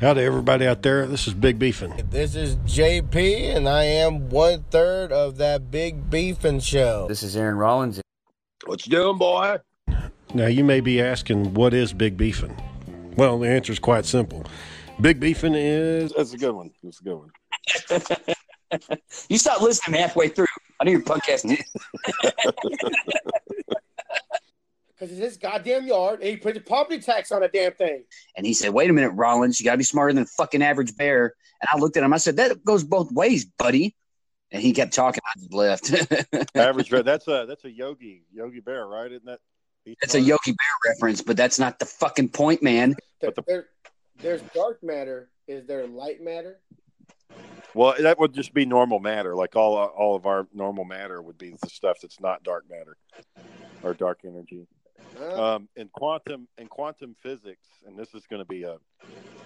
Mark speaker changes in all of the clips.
Speaker 1: Howdy, everybody out there. This is Big Beefin.
Speaker 2: This is JP, and I am one third of that Big Beefin show.
Speaker 3: This is Aaron Rollins.
Speaker 4: What you doing, boy?
Speaker 1: Now, you may be asking, what is Big Beefin? Well, the answer is quite simple. Big Beefin is
Speaker 4: That's a good one. That's a good one.
Speaker 3: You stopped listening halfway through. I knew your podcast.
Speaker 5: Because it's his goddamn yard, and he put the property tax on a damn thing.
Speaker 3: And he said, "Wait a minute, Rollins. You got to be smarter than a fucking average bear." And I looked at him. I said, "That goes both ways, buddy." And he kept talking. I just left.
Speaker 4: Average bear. That's a that's a Yogi Yogi Bear, right? Isn't that? he's
Speaker 3: It's a? Yogi Bear reference, but that's not the fucking point, man.
Speaker 4: But the-
Speaker 5: there- there's dark matter. Is there light matter?
Speaker 4: Well, that would just be normal matter. Like all all of our normal matter would be the stuff that's not dark matter or dark energy.
Speaker 5: Huh?
Speaker 4: Um, in quantum in quantum physics, and this is going to be a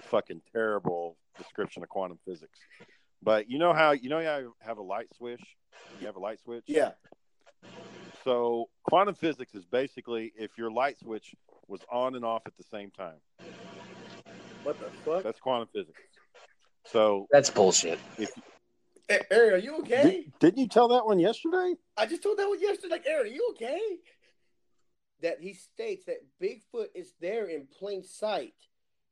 Speaker 4: fucking terrible description of quantum physics. But you know how you know how you have a light switch. You have a light switch.
Speaker 5: yeah.
Speaker 4: So quantum physics is basically if your light switch was on and off at the same time.
Speaker 5: What the fuck?
Speaker 4: That's quantum physics. So
Speaker 3: That's bullshit.
Speaker 4: if
Speaker 5: Hey, Aaron, are you okay?
Speaker 4: did, didn't you tell that one yesterday?
Speaker 5: I just told that one yesterday. Like, Aaron, are you okay? That he states that Bigfoot is there in plain sight.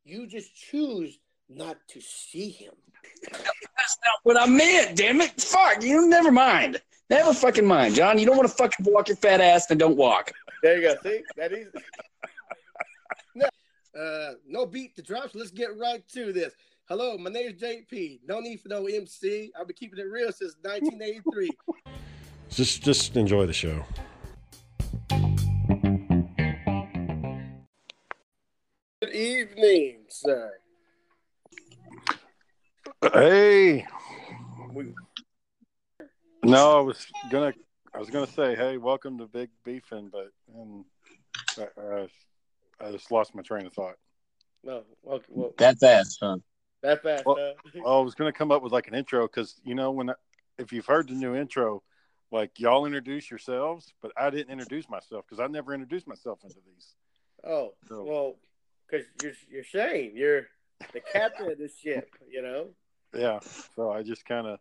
Speaker 5: You just choose not to see him.
Speaker 3: That's not what I meant. Damn it! Fuck you. Never mind. Never fucking mind, John. You don't want to fucking walk your fat ass, then don't walk.
Speaker 5: There you go. See that is. no, uh, no beat the drops. Let's get right to this. Hello, my name is JP. No need for no MC. I've been keeping it real since 1983.
Speaker 1: just just enjoy the show.
Speaker 5: Evening, sir.
Speaker 4: Hey,
Speaker 5: We,
Speaker 4: no, I was gonna, I was gonna say, hey, welcome to Big Beefin', but and uh, I just lost my train of thought.
Speaker 5: no, well, well,
Speaker 3: That fast, huh?
Speaker 5: that fast.
Speaker 4: Well-
Speaker 5: huh?
Speaker 4: Oh, I was gonna come up with like an intro because you know when, I, if you've heard the new intro, like y'all introduce yourselves, but I didn't introduce myself because I never introduced myself into these.
Speaker 5: Oh,
Speaker 4: So-
Speaker 5: well, because you're you're Shane. You're the captain of this ship. You know.
Speaker 4: Yeah, so I just kind of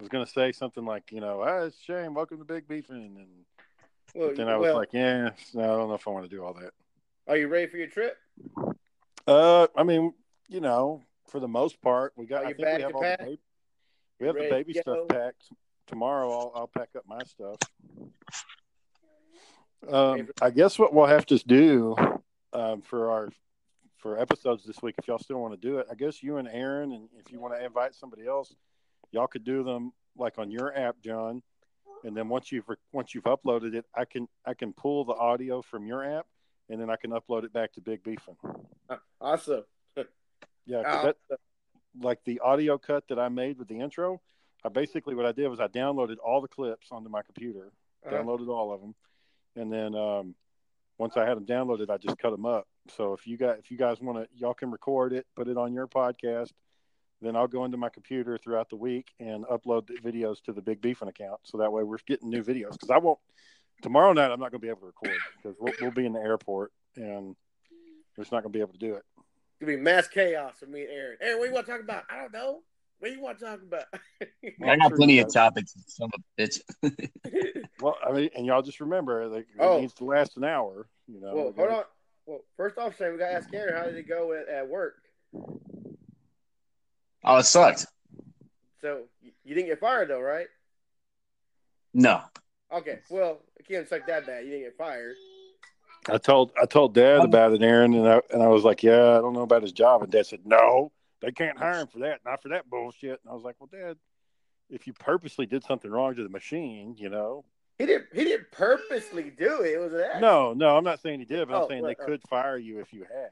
Speaker 4: was gonna say something like, you know, ah, it's Shane, welcome to Big Beefin', and
Speaker 5: Well,
Speaker 4: then I was
Speaker 5: well,
Speaker 4: like, yeah, no, I don't know if I want to do all that.
Speaker 5: are you ready for your trip?
Speaker 4: Uh, I mean, you know, for the most part, we got. I think we have all
Speaker 5: pack?
Speaker 4: the baby, we have the baby stuff packed. Tomorrow, I'll I'll pack up my stuff. Um, I guess what we'll have to do um, for our for episodes this week, if y'all still want to do it, I guess you and Aaron, and if you want to invite somebody else, y'all could do them like on your app, John. And then once you've once you've uploaded it, I can I can pull the audio from your app, and then I can upload it back to Big Beefin'.
Speaker 5: Uh, awesome.
Speaker 4: yeah, that like the audio cut that I made with the intro. I basically what I did was I downloaded all the clips onto my computer,
Speaker 5: uh,
Speaker 4: downloaded all of them, and then um, once I had them downloaded, I just cut them up. So if you guys if you guys want to, y'all can record it, put it on your podcast. Then I'll go into my computer throughout the week and upload the videos to the Big Beefin account. So that way we're getting new videos because I won't tomorrow night. I'm not going to be able to record because we'll, we'll be in the airport and we're just not going to be able to do it.
Speaker 5: It's gonna be mass chaos for me and Aaron. Aaron, what do you want to talk about? I don't know. What do you want to talk about?
Speaker 4: Well,
Speaker 3: I got
Speaker 4: sure
Speaker 3: plenty of topics. Some of bitch.
Speaker 4: Well, I mean, and y'all just remember, like, it
Speaker 5: Oh.
Speaker 4: needs to last an hour. You know.
Speaker 5: well, hold on. Well, first off, Shane, we gotta ask Aaron how did it go at, at work.
Speaker 3: Oh, it sucked.
Speaker 5: So you, you didn't get fired though, right?
Speaker 3: No.
Speaker 5: Okay. Well, it can't suck that bad. You didn't get fired.
Speaker 4: I told I told Dad
Speaker 3: Um,
Speaker 4: about it, Aaron, and I and I was like, "Yeah, I don't know about his job." And Dad said, "No, they can't hire him for that. Not for that bullshit." And I was like, "Well, Dad, if you purposely did something wrong to the machine, you know."
Speaker 5: He didn't. He didn't purposely do it. It was an accident.
Speaker 4: No, no, I'm not saying he did, but
Speaker 5: Oh,
Speaker 4: I'm saying
Speaker 5: right,
Speaker 4: they
Speaker 5: oh.
Speaker 4: could fire you if you had.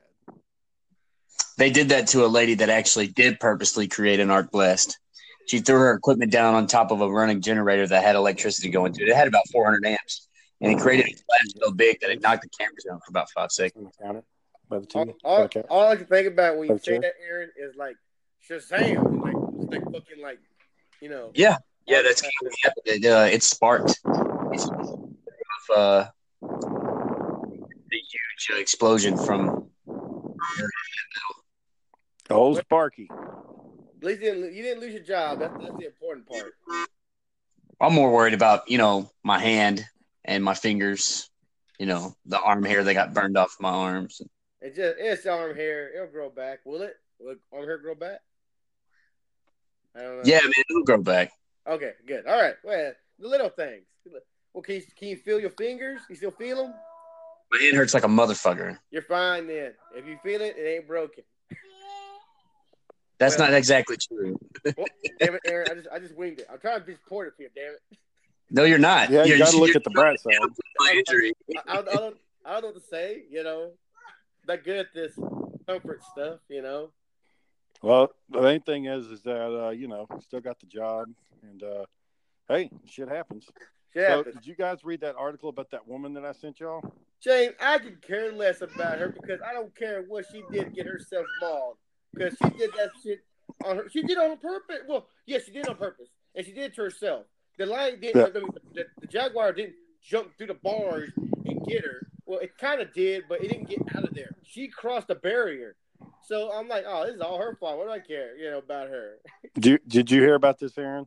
Speaker 3: They did that to a lady that actually did purposely create an arc blast. She threw her equipment down on top of a running generator that had electricity going to it. It had about 400 amps, and it created a blast so big that it knocked the cameras down for about five seconds.
Speaker 4: On the counter by the
Speaker 5: All,
Speaker 4: TV.
Speaker 5: all,
Speaker 4: Okay.
Speaker 5: all I can think about when you
Speaker 4: Okay.
Speaker 5: say that, Aaron, is like Shazam, like it's like fucking like you know.
Speaker 3: Yeah, yeah, that's kind of what happened. It, uh, it sparked. It's, uh, the huge uh, explosion from.
Speaker 4: Old Sparky.
Speaker 5: At least you didn't, you didn't lose your job. That's, that's the important part.
Speaker 3: I'm more worried about you know my hand and my fingers. You know the arm hair that got burned off my arms.
Speaker 5: It just it's arm hair. It'll grow back. Will it? Will arm hair grow back? I don't know.
Speaker 3: Yeah, man, it'll grow back.
Speaker 5: Okay, good. All right. Well, the little things. Well, can you, can you feel your fingers? You still feel them?
Speaker 3: My hand hurts like a motherfucker.
Speaker 5: You're fine then. If you feel it, it ain't broken.
Speaker 3: That's
Speaker 5: Well-
Speaker 3: not exactly true.
Speaker 5: Well, damn it, Aaron. I just I just winged it. I'm trying to be supportive here. Damn it.
Speaker 3: No, you're not.
Speaker 4: Yeah, you
Speaker 3: You're-
Speaker 4: got to look
Speaker 3: you're
Speaker 4: at the bright side.
Speaker 3: my injury.
Speaker 5: I, I, don't- I don't I don't know what to say. You know, not good at this comfort stuff. You know.
Speaker 4: Well, the main thing is, is that uh, you know, still got the job, and uh, hey, shit happens.
Speaker 5: Yeah.
Speaker 4: So, did you guys read that article about that woman that I sent y'all?
Speaker 5: Shane, I could care less about her because I don't care what she did to get herself mauled. Because she did that shit on her. She did it on purpose. Well, yes, she did it on purpose, and she did it to herself. The lion didn't.
Speaker 4: Yeah.
Speaker 5: I mean, the, the jaguar didn't jump through the bars and get her. Well, it kind of did, but it didn't get out of there. She crossed the barrier. So I'm like, oh, this is all her fault. What do I care, you know, about her?
Speaker 4: Did you, did you hear about this, Aaron?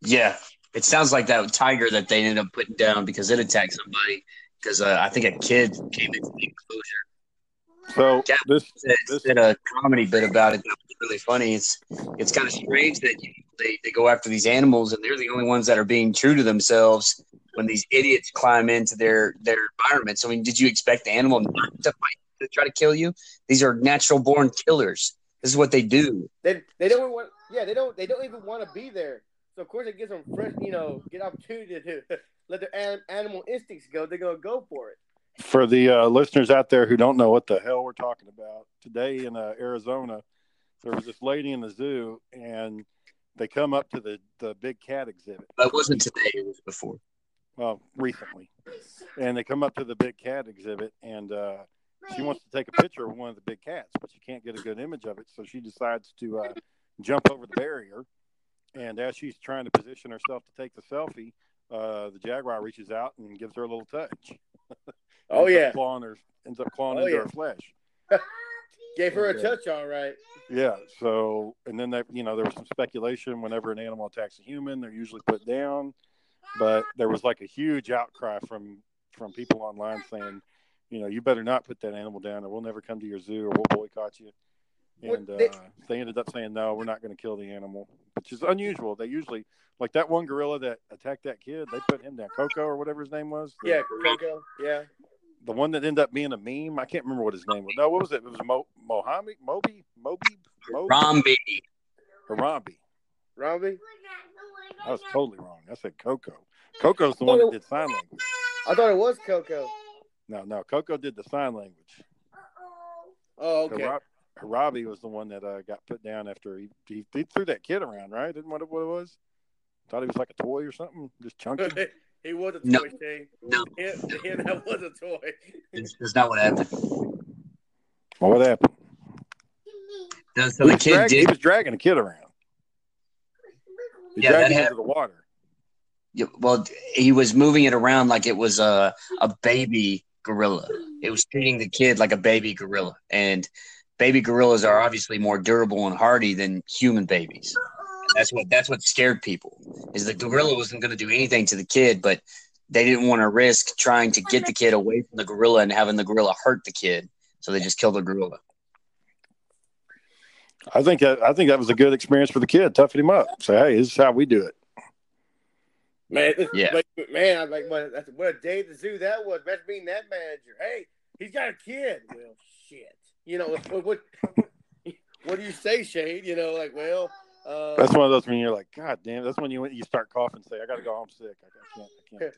Speaker 3: Yeah, it sounds like that tiger that they ended up putting down because it attacked somebody. Because uh, I think a kid came into the enclosure.
Speaker 4: So
Speaker 3: Yeah.
Speaker 4: this
Speaker 3: Said,
Speaker 4: This-
Speaker 3: said a comedy bit about it that was really funny. It's it's kind of strange that you, they they go after these animals and they're the only ones that are being true to themselves when these idiots climb into their their environments. I mean, did you expect the animal not to fight to try to kill you? These are natural born killers. This is what they do.
Speaker 5: They they don't want. Yeah, they don't. They don't even want to be there. So of course it gives them fresh, you know, get opportunity to let their an- animal instincts go. They're gonna go for it.
Speaker 4: for the uh, listeners out there who don't know what the hell we're talking about today in uh, Arizona, there was this lady in the zoo, and they come up to the the big cat exhibit.
Speaker 3: That wasn't today; it was before.
Speaker 4: well, recently, and they come up to the big cat exhibit, and uh, she wants to take a picture of one of the big cats, but she can't get a good image of it, so she decides to uh, jump over the barrier. And as she's trying to position herself to take the selfie, uh, the jaguar reaches out and gives her a little touch.
Speaker 5: Oh yeah,
Speaker 4: clawing her, ends up clawing
Speaker 5: Oh,
Speaker 4: into
Speaker 5: yeah.
Speaker 4: her flesh.
Speaker 5: gave her a touch, all right.
Speaker 4: Yeah. So, and then that, you know, there was some speculation whenever an animal attacks a human, they're usually put down. But there was like a huge outcry from from people online saying, you know, you better not put that animal down, or we'll never come to your zoo, or we'll boycott you.
Speaker 5: What
Speaker 4: And uh,
Speaker 5: they-
Speaker 4: they ended up saying, no, we're not going to kill the animal, which is unusual. They usually, like that one gorilla that attacked that kid, they put him down, Coco or whatever his name was. The-
Speaker 5: Yeah, Coco. Yeah,
Speaker 4: the one that ended up being a meme. I can't remember what his name was. No, what was it? It was Mo, Mohammed, Moby, Moby, Moby,
Speaker 3: Romby.
Speaker 4: Harambe.
Speaker 5: Robbie.
Speaker 4: I was totally wrong. I said Coco. Coco's the one that did sign language.
Speaker 5: I thought it was Coco.
Speaker 4: No, no, Coco did the sign language.
Speaker 5: Uh oh, Oh, okay.
Speaker 4: Hara- Harabi was the one that uh, got put down after he, he, he threw that kid around, right? Didn't what it, what it was? Thought he was like a toy or something, just chunky.
Speaker 5: he was a toy,
Speaker 3: No.
Speaker 5: Shane.
Speaker 3: No,
Speaker 5: Him, him, that was a toy.
Speaker 3: it's, it's not what happened.
Speaker 4: well, what happened?
Speaker 3: No, so
Speaker 4: he,
Speaker 3: the kid
Speaker 4: dragging, he was dragging a kid around. He
Speaker 3: Yeah,
Speaker 4: dragged
Speaker 3: that
Speaker 4: him
Speaker 3: happened.
Speaker 4: into the water.
Speaker 3: Yeah, well, he was moving it around like it was a a baby gorilla. It was treating the kid like a baby gorilla, and baby gorillas are obviously more durable and hardy than human babies. That's what that's what scared people. Is the gorilla wasn't going to do anything to the kid, but they didn't want to risk trying to get the kid away from the gorilla and having the gorilla hurt the kid, so they just killed the gorilla.
Speaker 4: I think that I think that was a good experience for the kid. Toughen him up. Say, hey, this is how we do it.
Speaker 5: Man,
Speaker 3: Yeah.
Speaker 5: like, man, I'm like, what, that's, what a day at the zoo that was. Imagine being that manager. Hey, he's got a kid. Well, shit. You know what? What, what do you say, Shane? You know, like, well, uh,
Speaker 4: That's one of those when you're like, God damn. That's when you you start coughing. and Say, I got to go home sick. I, I can't. I can't today.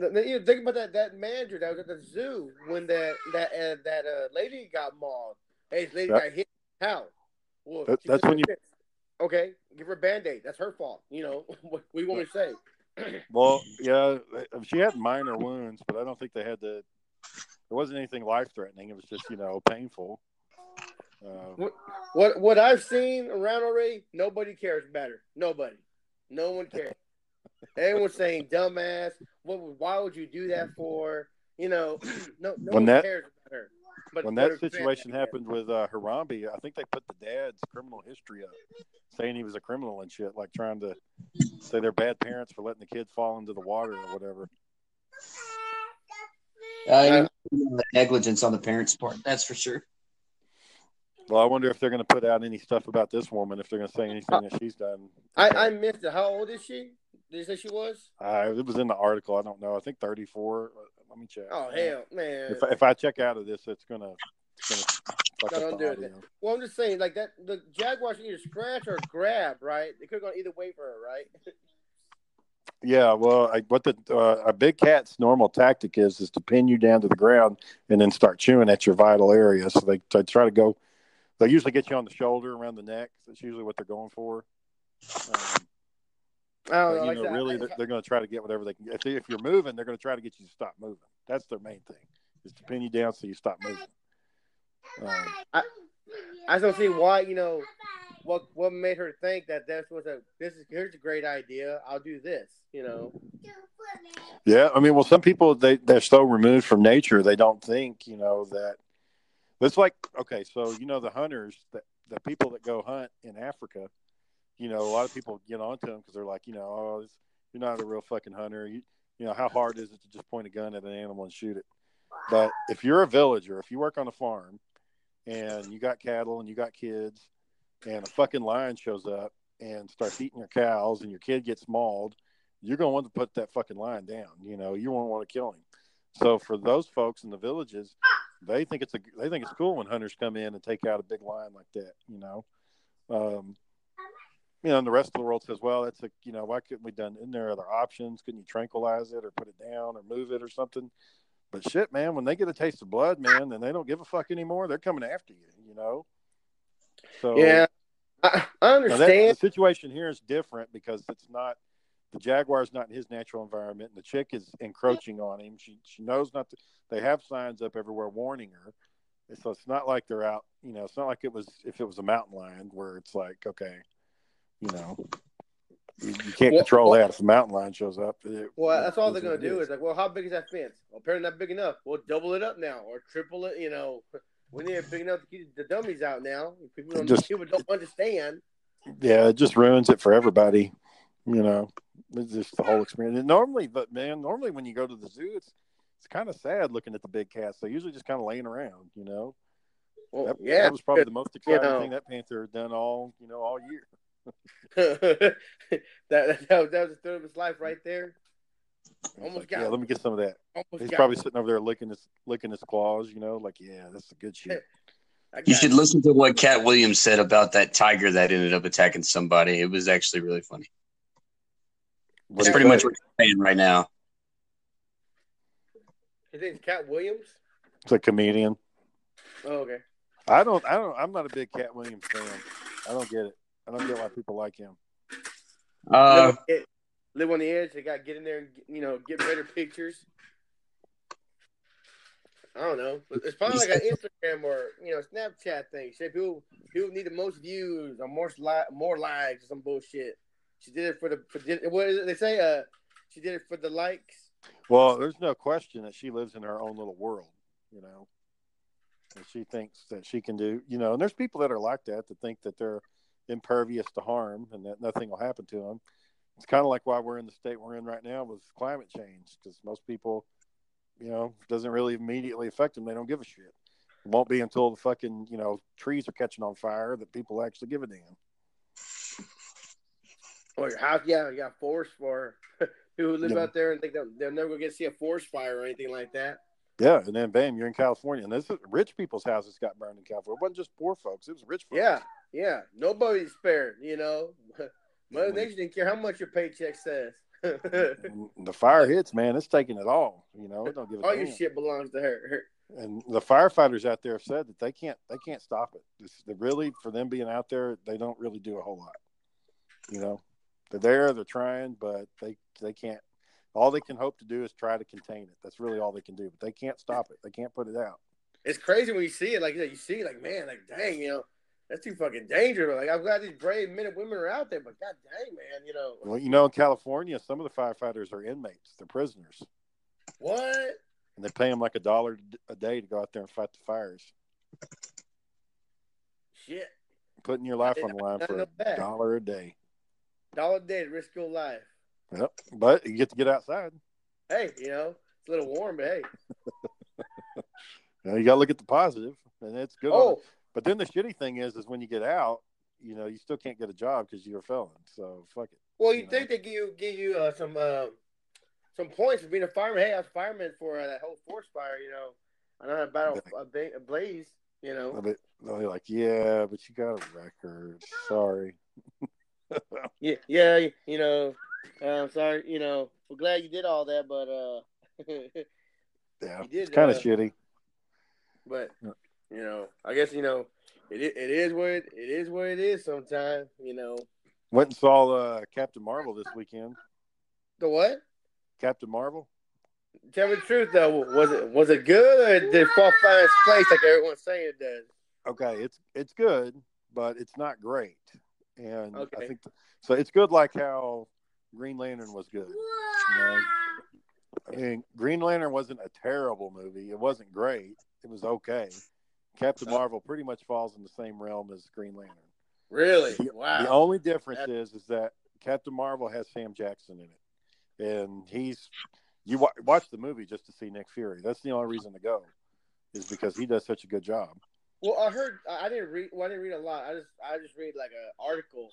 Speaker 5: th- th- you know, think about that that manager that was at the zoo when that that uh, that uh, lady got mauled. Hey, this lady
Speaker 4: That-
Speaker 5: got hit. How? Well,
Speaker 4: That- that's when you-
Speaker 5: offense. Okay, give her a band aid. That's her fault. You know what you want to say?
Speaker 4: Well, yeah, she had minor wounds, but I don't think they had the. There wasn't anything life threatening. It was just you know painful. Uh,
Speaker 5: What what I've seen around already, nobody cares about her. Nobody, no one cares. Everyone's saying dumbass. What? Why would you do that for? You know, no, no
Speaker 4: When
Speaker 5: one
Speaker 4: that-
Speaker 5: cares about her. But
Speaker 4: when that situation happened with uh, Harambe, I think they put the dad's criminal history up, saying he was a criminal and shit, like trying to say they're bad parents for letting the kid fall into the water or whatever.
Speaker 3: Uh, negligence on the parents' part, that's for sure.
Speaker 4: Well, I wonder if they're going to put out any stuff about this woman, if they're going to say anything that she's done.
Speaker 5: I, I missed it. How old is she? Did you say she was?
Speaker 4: Uh, it was in the article. I don't know. I think 34. Let me check.
Speaker 5: Oh hell, man!
Speaker 4: If, if I check out of this, it's gonna, it's gonna fuck up the
Speaker 5: it. Well, I'm just saying, like that. The Jaguars either scratch or grab, right? They could have gone either way for her, right?
Speaker 4: Yeah, well, I, what the uh, a big cat's normal tactic is is to pin you down to the ground and then start chewing at your vital area. So they, they try to go. They usually get you on the shoulder, around the neck. That's usually what they're going for. Um,
Speaker 5: I
Speaker 4: but, you
Speaker 5: Like
Speaker 4: know,
Speaker 5: I
Speaker 4: really, they're, they're going to try to get whatever they can. If, they, if you're moving, they're going to try to get you to stop moving. That's their main thing, is to pin you down so you stop moving. Um,
Speaker 5: I just don't see why. You know, what what made her think that this was a this is here's a great idea. I'll do this. You know.
Speaker 4: Yeah, I mean, well, some people they they're so removed from nature they don't think you know that. It's like okay, so you know the hunters, the the people that go hunt in Africa, you know, a lot of people get onto them because they're like, you know, oh, this, you're not a real fucking hunter. You you know, how hard is it to just point a gun at an animal and shoot it? But if you're a villager, if you work on a farm, and you got cattle and you got kids, and a fucking lion shows up and starts eating your cows, and your kid gets mauled you're going to want to put that fucking lion down. You know, you won't want to kill him. So for those folks in the villages, they think it's a they think it's cool when hunters come in and take out a big lion like that. You know, um, you know, and the rest of the world says, well, that's a you know, why couldn't we done? Isn't there other options? Couldn't you tranquilize it or put it down or move it or something? But shit, man, when they get a taste of blood, man, then they don't give a fuck anymore. They're coming after you. You know. So
Speaker 5: Yeah, I, I
Speaker 4: now that,
Speaker 5: understand.
Speaker 4: the situation here is different because it's not the Jaguar's not in his natural environment, and the chick is encroaching on him. She she knows not to. They have signs up everywhere warning her, so it's not like they're out. You know, it's not like it was if it was a mountain lion where it's like okay, you know, you, you can't
Speaker 5: Well-
Speaker 4: control
Speaker 5: well-
Speaker 4: that if a mountain lion shows up. It-
Speaker 5: Well, that's all they're gonna do
Speaker 4: is.
Speaker 5: is like, well, how big is that fence? Well, apparently not big enough. We'll double it up now or triple it. You know, we need it big enough to keep the dummies out now. People don't,
Speaker 4: Just-
Speaker 5: people don't understand.
Speaker 4: yeah, it just ruins it for everybody. You know, it's just the whole experience. And normally, but man, normally when you go to the zoo, it's it's kind of sad looking at the big cats. They usually just kind of laying around. You know,
Speaker 5: Well,
Speaker 4: that,
Speaker 5: yeah,
Speaker 4: that was probably the most exciting
Speaker 5: know.
Speaker 4: thing that panther had done all you know all year.
Speaker 5: that, that, that was the third of his life right there.
Speaker 4: It's
Speaker 5: Almost
Speaker 4: like,
Speaker 5: got
Speaker 4: yeah,
Speaker 5: him.
Speaker 4: let me get some of that.
Speaker 5: Almost
Speaker 4: He's probably
Speaker 5: him.
Speaker 4: sitting over there licking his licking his claws. You know, like yeah, that's the good shit.
Speaker 3: You should
Speaker 5: him.
Speaker 3: listen to what Katt Williams said about that tiger that ended up attacking somebody. It was actually really funny.
Speaker 4: That's
Speaker 3: It's
Speaker 4: do you
Speaker 3: pretty much what you're saying right now.
Speaker 5: His name's Katt Williams.
Speaker 4: It's a comedian.
Speaker 5: Oh, okay.
Speaker 4: I don't. I don't. I'm not a big Katt Williams fan. I don't get it. I don't get why people like him.
Speaker 3: Uh,
Speaker 5: live, on the, live on the edge. They got to get in there and you know get better pictures. I don't know. It's probably like an Instagram or you know Snapchat thing. Say people people need the most views or more li- more likes or some bullshit. She did it for the for, did, what is it they say? Uh, she did it for the likes.
Speaker 4: Well, there's no question that she lives in her own little world. You know, and she thinks that she can do. You know, and there's people that are like that that think that they're impervious to harm and that nothing will happen to them. It's kind of like why we're in the state we're in right now with climate change because most people, you know, doesn't really immediately affect them. They don't give a shit. It won't be until the fucking you know trees are catching on fire that people actually give a damn.
Speaker 5: Or your house, yeah, you got forest fire people who live
Speaker 4: Yeah.
Speaker 5: out there and think they'll, they'll never get to see a forest fire or anything like that.
Speaker 4: Yeah, and then bam, you're in California, and this is rich people's houses got burned in California. It wasn't just poor folks; it was rich folks.
Speaker 5: Yeah, yeah. Nobody's spared, you know. Mother Nature didn't care how much your paycheck says.
Speaker 4: The fire hits, man. It's taking it all. You know, it don't give a
Speaker 5: All
Speaker 4: damn.
Speaker 5: your shit belongs to her.
Speaker 4: And the firefighters out there have said that they can't they can't stop it. They really, for them being out there, they don't really do a whole lot. You know, they're there, they're trying, but they they can't. All they can hope to do is try to contain it. That's really all they can do. But they can't stop it. They can't put it out.
Speaker 5: It's crazy when you see it. Like you, know, you see, like man, like dang, you know, that's too fucking dangerous. Like I'm glad these brave men and women are out there, but god dang, man, you know
Speaker 4: Well, you know, in California, some of the firefighters are inmates. They're prisoners.
Speaker 5: what?
Speaker 4: and they pay them like a dollar a day to go out there and fight the fires.
Speaker 5: Shit.
Speaker 4: Putting your life on the line for a dollar a day.
Speaker 5: Dollar a day to risk your life.
Speaker 4: Yep. But you get to get outside.
Speaker 5: Hey, you know, it's a little warm, but hey.
Speaker 4: You, know, you got to look at the positive, and it's good.
Speaker 5: Oh.
Speaker 4: But then the shitty thing is, is when you get out, you know, you still can't get a job because you're a felon. So fuck it.
Speaker 5: well, you
Speaker 4: you
Speaker 5: think they give you give you uh, some uh, some points for being a fireman? Hey, I was a fireman for uh, that whole forest fire. You know, I know about a, a, a blaze. You know,
Speaker 4: But they're like, yeah, but you got a record. Sorry.
Speaker 5: yeah, yeah. You know, uh, I'm sorry. You know, we're glad you did all that, but uh,
Speaker 4: Yeah,
Speaker 5: did,
Speaker 4: it's kind of
Speaker 5: uh,
Speaker 4: shitty.
Speaker 5: but. You know, I guess you know, it it is what it, it is what it is. Sometimes you know
Speaker 4: Went and saw uh, Captain Marvel this weekend.
Speaker 5: the what?
Speaker 4: Captain Marvel.
Speaker 5: Tell me the truth though. Was it was it good or did it fall in its place like everyone's saying it does?
Speaker 4: Okay, it's it's good, but it's not great. And
Speaker 5: Okay.
Speaker 4: I think so. It's good like how Green Lantern was good. You know? I mean, Green Lantern wasn't a terrible movie. It wasn't great. It was okay. Captain Marvel pretty much falls in the same realm as Green Lantern.
Speaker 5: Really?
Speaker 4: The-
Speaker 5: Wow.
Speaker 4: The only difference
Speaker 5: That-
Speaker 4: is is that Captain Marvel has Sam Jackson in it, and he's you wa- watch the movie just to see Nick Fury. That's the only reason to go, is because he does such a good job.
Speaker 5: Well, I heard I I didn't read. Well, I didn't read a lot. I just I just read like an article.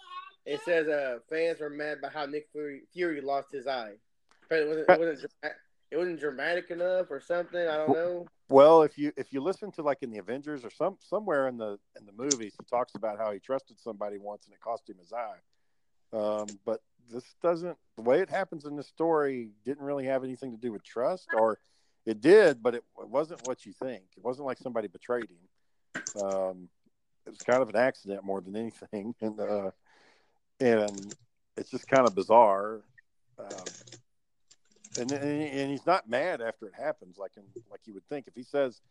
Speaker 5: It says uh fans were mad about how Nick Fury, Fury lost his eye. It wasn't it wasn't, it wasn't dramatic enough or something. I don't know.
Speaker 4: Well, if you if you listen to like in the Avengers or some somewhere in the in the movies, he talks about how he trusted somebody once and it cost him his eye. Um, but this doesn't the way it happens in the story didn't really have anything to do with trust, or it did, but it, it wasn't what you think. It wasn't like somebody betrayed him. Um, it was kind of an accident more than anything, and uh, and it's just kind of bizarre. Um, and, and he's not mad after it happens, like in, like you would think. If he says,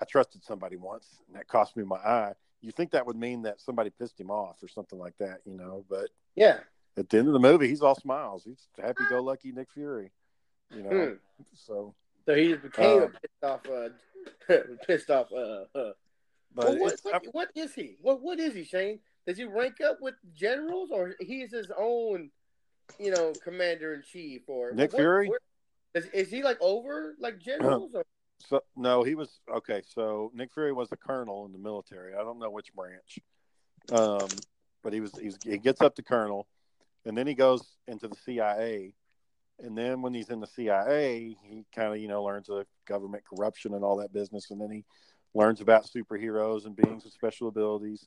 Speaker 4: "I trusted somebody once and that cost me my eye," you think that would mean that somebody pissed him off or something like that, you know? But
Speaker 5: Yeah.
Speaker 4: at the end of the movie, he's all smiles. He's happy-go-lucky Nick Fury, you know.
Speaker 5: Hmm.
Speaker 4: So,
Speaker 5: So he just became a pissed off. Uh, pissed off. Uh, uh.
Speaker 4: but
Speaker 5: Well, what, what, what is he? What what is he, Shane? Does he rank up with generals, or he's his own, you know, commander in chief? Or
Speaker 4: Nick
Speaker 5: what-
Speaker 4: Fury?
Speaker 5: where- is, is he like over like generals? Or,
Speaker 4: so no, he was okay. So Nick Fury was a colonel in the military. I don't know which branch, um, but he was he's, he gets up to colonel, and then he goes into the CIA, and then when he's in the CIA, he kind of you know learns of government corruption and all that business, and then he learns about superheroes and beings with special abilities.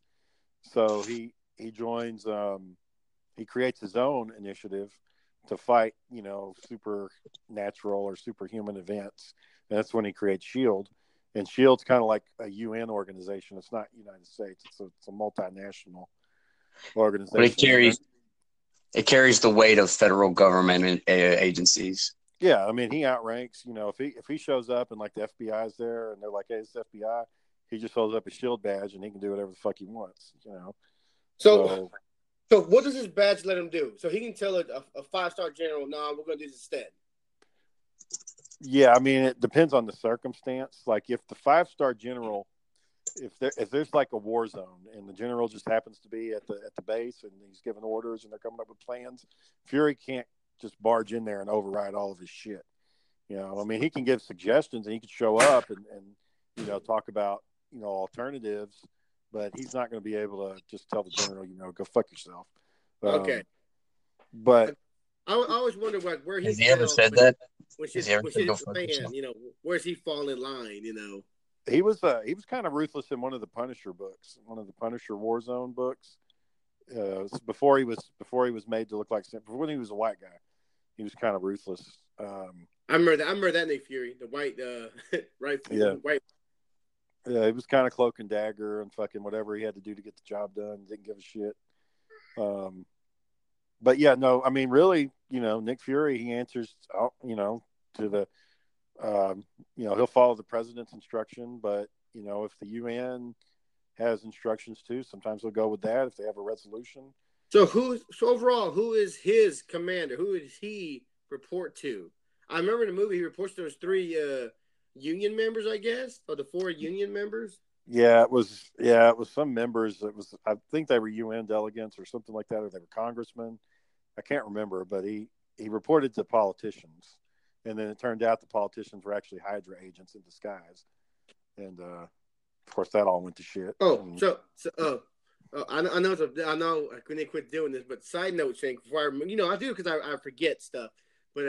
Speaker 4: So he he joins um, he creates his own initiative to fight you know supernatural or superhuman events. And that's when he creates Shield. And Shield's kind of like a UN organization. It's not United States. It's a, it's a multinational organization.
Speaker 3: But it carries it carries the weight of federal government and, uh, agencies.
Speaker 4: Yeah, I mean, he outranks. You know, if he if he shows up and like the FBI's there and they're like, "Hey, it's the FBI," he just holds up a shield badge and he can do whatever the fuck he wants. You know.
Speaker 5: so,
Speaker 4: So
Speaker 5: so what does his badge let him do? So he can tell a, a five star general, "No, we're going to do this instead."
Speaker 4: yeah, I mean, it depends on the circumstance. Like if the five star general, if there if there's like a war zone and the general just happens to be at the at the base and he's giving orders and they're coming up with plans, Fury can't just barge in there and override all of his shit. You know, I mean, he can give suggestions and he can show up and and you know talk about you know alternatives, but he's not going to be able to just tell the general, you know, go fuck yourself. Um,
Speaker 5: Okay.
Speaker 4: but
Speaker 5: I, I always wonder like where he
Speaker 3: Has he ever said
Speaker 5: when-
Speaker 3: that?
Speaker 5: When
Speaker 3: Has
Speaker 5: shit,
Speaker 3: he ever
Speaker 5: when
Speaker 3: said
Speaker 5: shit
Speaker 3: go
Speaker 5: the
Speaker 3: fuck
Speaker 5: fan,
Speaker 3: yourself?
Speaker 5: you know, where's he fall in line? You know.
Speaker 4: he was uh he was kind of ruthless in one of the Punisher books, one of the Punisher Warzone books. Uh, before he was before he was made to look like before when he was a white guy, he was kind of ruthless. Um,
Speaker 5: I remember that. I remember that Nick Fury, the white, uh, right?
Speaker 4: Yeah.
Speaker 5: White.
Speaker 4: Yeah, he was kind of cloak and dagger and fucking whatever he had to do to get the job done. Didn't give a shit. Um, but yeah, no, I mean, really, you know, Nick Fury, he answers, you know, to the, um, you know, he'll follow the president's instruction, but you know, if the UN has instructions too, sometimes they'll go with that if they have a resolution.
Speaker 5: So who? So overall, who is his commander? Who does he report to? I remember in the movie he reports to those three uh, union members, I guess, or the four union members.
Speaker 4: Yeah, it was. Yeah, it was some members. It was. I think they were UN delegates or something like that, or they were congressmen. I can't remember, but he he reported to politicians, and then it turned out the politicians were actually Hydra agents in disguise, and uh, of course that all went to shit.
Speaker 5: Oh,
Speaker 4: And-
Speaker 5: so so uh, uh, I, know- I know a, I know I couldn't quit doing this, but side note, Shane, before I, you know I do because I, I forget stuff. But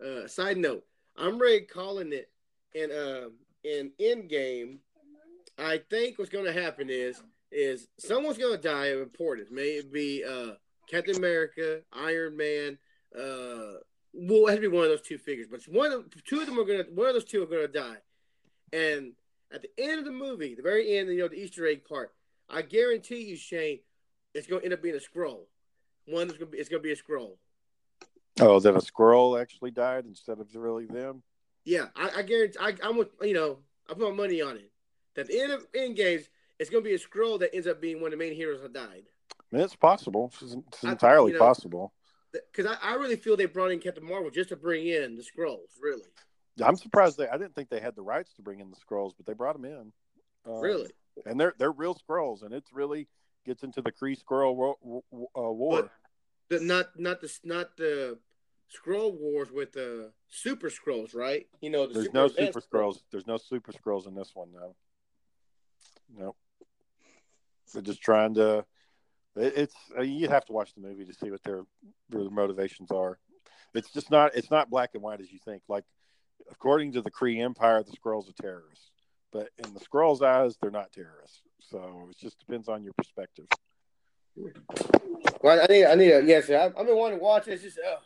Speaker 5: uh, uh, side note, I'm ready calling it in uh in Endgame. I think what's going to happen is is someone's going to die of importance. May it be uh, Captain America, Iron Man. Uh, well, it has to be one of those two figures, but one of two of them are going to one of those two are going to die. And at the end of the movie, the very end, you know, the Easter egg part, I guarantee you, Shane, it's going to end up being a Skrull. One is going to be it's going to be a Skrull.
Speaker 4: oh, that a squirrel actually died instead of really them.
Speaker 5: Yeah, I, I guarantee. I, I'm with you know. I put my money on it. That the end of Endgames, it's going to be a Skrull that ends up being one of the main heroes that died.
Speaker 4: I it's possible. It's, it's
Speaker 5: I-
Speaker 4: entirely
Speaker 5: you know-
Speaker 4: possible.
Speaker 5: Because I, I really feel they brought in Captain Marvel just to bring in the Skrulls. Really,
Speaker 4: I'm surprised they. I didn't think they had the rights to bring in the Skrulls, but they brought them in. Uh,
Speaker 5: really.
Speaker 4: and they're they're real Skrulls, and it's really gets into the Kree Skrull wo- wo- uh, war.
Speaker 5: But- The, not not the not the Skrull wars with the super Skrulls, right? You know, the
Speaker 4: There's
Speaker 5: super
Speaker 4: no super Skrulls. There's no super Skrulls in this one, no. Nope. They're just trying to. it- It's uh, you have to watch the movie to see what their their motivations are. It's just not. It's not black and white as you think. Like according to the Kree Empire, the Skrulls are terrorists, but in the Skrulls' eyes, they're not terrorists. So it just depends on your perspective.
Speaker 5: Well, I need, I need, a, yes, I've been wanting to watch it. It's just, uh,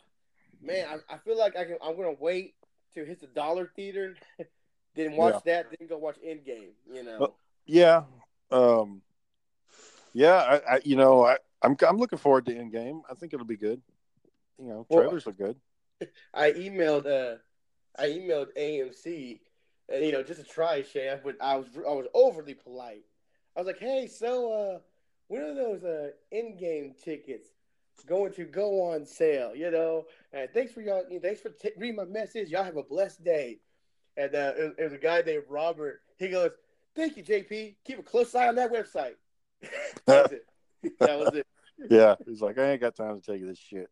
Speaker 5: man, I, I feel like I can, I'm gonna wait to hit the dollar theater, then watch that, then go watch Endgame. You know,
Speaker 4: Well, Yeah. Um, yeah. I, I, you know, I, I'm, I'm looking forward to Endgame. I think it'll be good. You know,
Speaker 5: Well,
Speaker 4: trailers look good.
Speaker 5: I emailed, uh, I emailed AMC, and you know, just to try I, would, I was, I was overly polite. I was like, hey, so, uh, when are those uh Endgame tickets going to go on sale? You know, and thanks for y'all. Thanks for t- reading my message. Y'all have a blessed day. And uh, it, it was a guy named Robert. He goes, "Thank you, JP. Keep a close eye on that website." that was it. That was it.
Speaker 4: Yeah. He's like, I ain't got time to take this shit.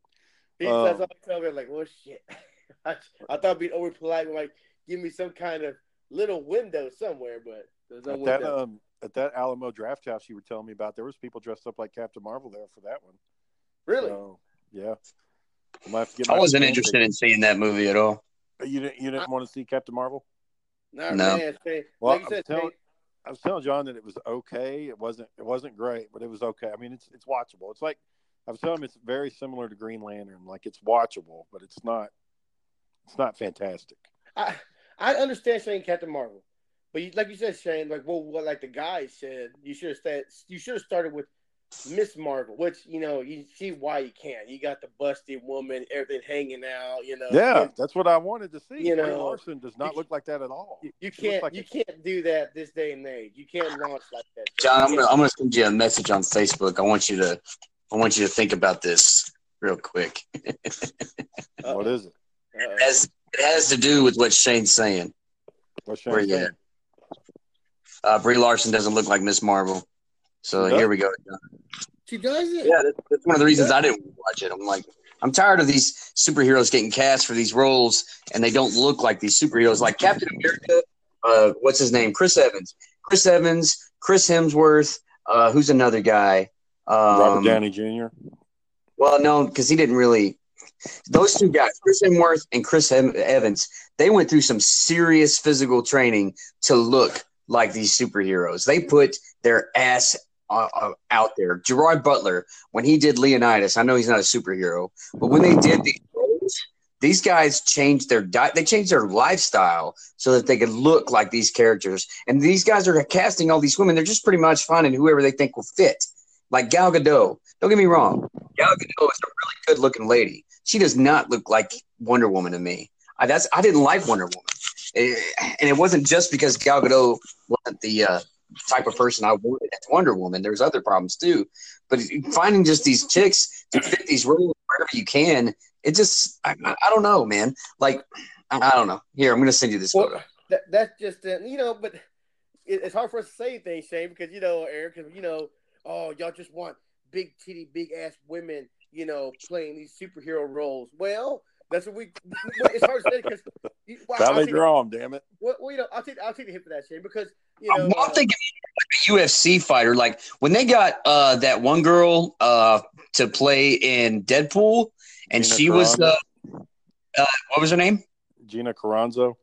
Speaker 5: He
Speaker 4: Um,
Speaker 5: that's all he told me. I'm like, "Well, shit." I, I thought being over polite would like give me some kind of little window somewhere, but there's no
Speaker 4: At that,
Speaker 5: window.
Speaker 4: um, at that Alamo Drafthouse you were telling me about, there was people dressed up like Captain Marvel there for that one.
Speaker 5: really?
Speaker 4: So, yeah. I have to get
Speaker 3: I wasn't
Speaker 4: fan
Speaker 3: interested in seeing that movie at all.
Speaker 4: You didn't, you didn't want to see Captain Marvel?
Speaker 5: Nah,
Speaker 3: No.
Speaker 5: man. Shane,
Speaker 4: Well,
Speaker 5: like
Speaker 4: I'm
Speaker 5: said,
Speaker 4: telling- I was telling John that it was okay. It wasn't. It wasn't great, but it was okay. I mean, it's it's watchable. It's like I was telling him it's very similar to Green Lantern. Like it's watchable, but it's not. It's not fantastic.
Speaker 5: I I understand saying Captain Marvel, but you, like you said, Shane, like well, what like the guy said, you should have said you should have started with Miss Marvel, which you know you see why you can't. You got the busted woman, everything hanging out, you know.
Speaker 4: Yeah, that's what I wanted to see.
Speaker 5: You
Speaker 4: Brie
Speaker 5: know,
Speaker 4: Larson does not
Speaker 5: you-
Speaker 4: look like that at all.
Speaker 5: You, you can't
Speaker 4: like
Speaker 5: you
Speaker 4: a-
Speaker 5: can't do that this day and age. You can't launch like that.
Speaker 3: John, I'm gonna I'm gonna send you a message on Facebook. I want you to I want you to think about this real quick.
Speaker 4: What is it?
Speaker 3: It has, it has to do with what Shane's saying.
Speaker 4: What's
Speaker 3: Where
Speaker 4: Shane
Speaker 3: you
Speaker 4: saying?
Speaker 3: at? Uh, Brie Larson doesn't look like Miss Marvel. So
Speaker 4: She
Speaker 3: here we go. John.
Speaker 5: she does it.
Speaker 3: Yeah, that's, that's one of the reasons I didn't watch it. I'm like, I'm tired of these superheroes getting cast for these roles and they don't look like these superheroes. Like Captain America, uh, what's his name? Chris Evans. Chris Evans, Chris Hemsworth. Uh, who's another guy? Um,
Speaker 4: Robert Downey Jr.
Speaker 3: Well, no, because he didn't really. Those two guys, Chris Hemsworth and Chris Hem- Evans, they went through some serious physical training to look like these superheroes. They put their ass uh, uh, out there. Gerard Butler, when he did Leonidas, I know he's not a superhero, but when they did these roles, these guys changed their diet. They changed their lifestyle so that they could look like these characters. And these guys are casting all these women. They're just pretty much finding whoever they think will fit. Like Gal Gadot. Don't get me wrong. Gal Gadot is a really good looking lady. She does not look like Wonder Woman to me. I, that's I didn't like Wonder Woman, Eh, and it wasn't just because Gal Gadot wasn't the uh, type of person I wanted as Wonder Woman. There's other problems too, but finding just these chicks to fit these roles wherever you can, it just I, I don't know, man. Like I, don't know. Here, I'm gonna send you this
Speaker 5: Well,
Speaker 3: photo.
Speaker 5: that, that's just uh, you know, but it, it's hard for us to say things, Shane, because you know, Eric, because you know, oh, y'all just want big titty, big ass women, you know, playing these superhero roles. Well, that's what we. It's hard to say because well, I'll
Speaker 4: Valley
Speaker 5: take-
Speaker 4: Drum, damn it.
Speaker 5: Well, well, you know, I'll take I'll take the hit for that, Shane, because you know,
Speaker 3: well, I'm
Speaker 5: uh,
Speaker 3: thinking like a UFC fighter. Like when they got uh, that one girl uh, to play in Deadpool, and
Speaker 4: Gina
Speaker 3: she was uh, uh, what was her name?
Speaker 4: Gina Carano.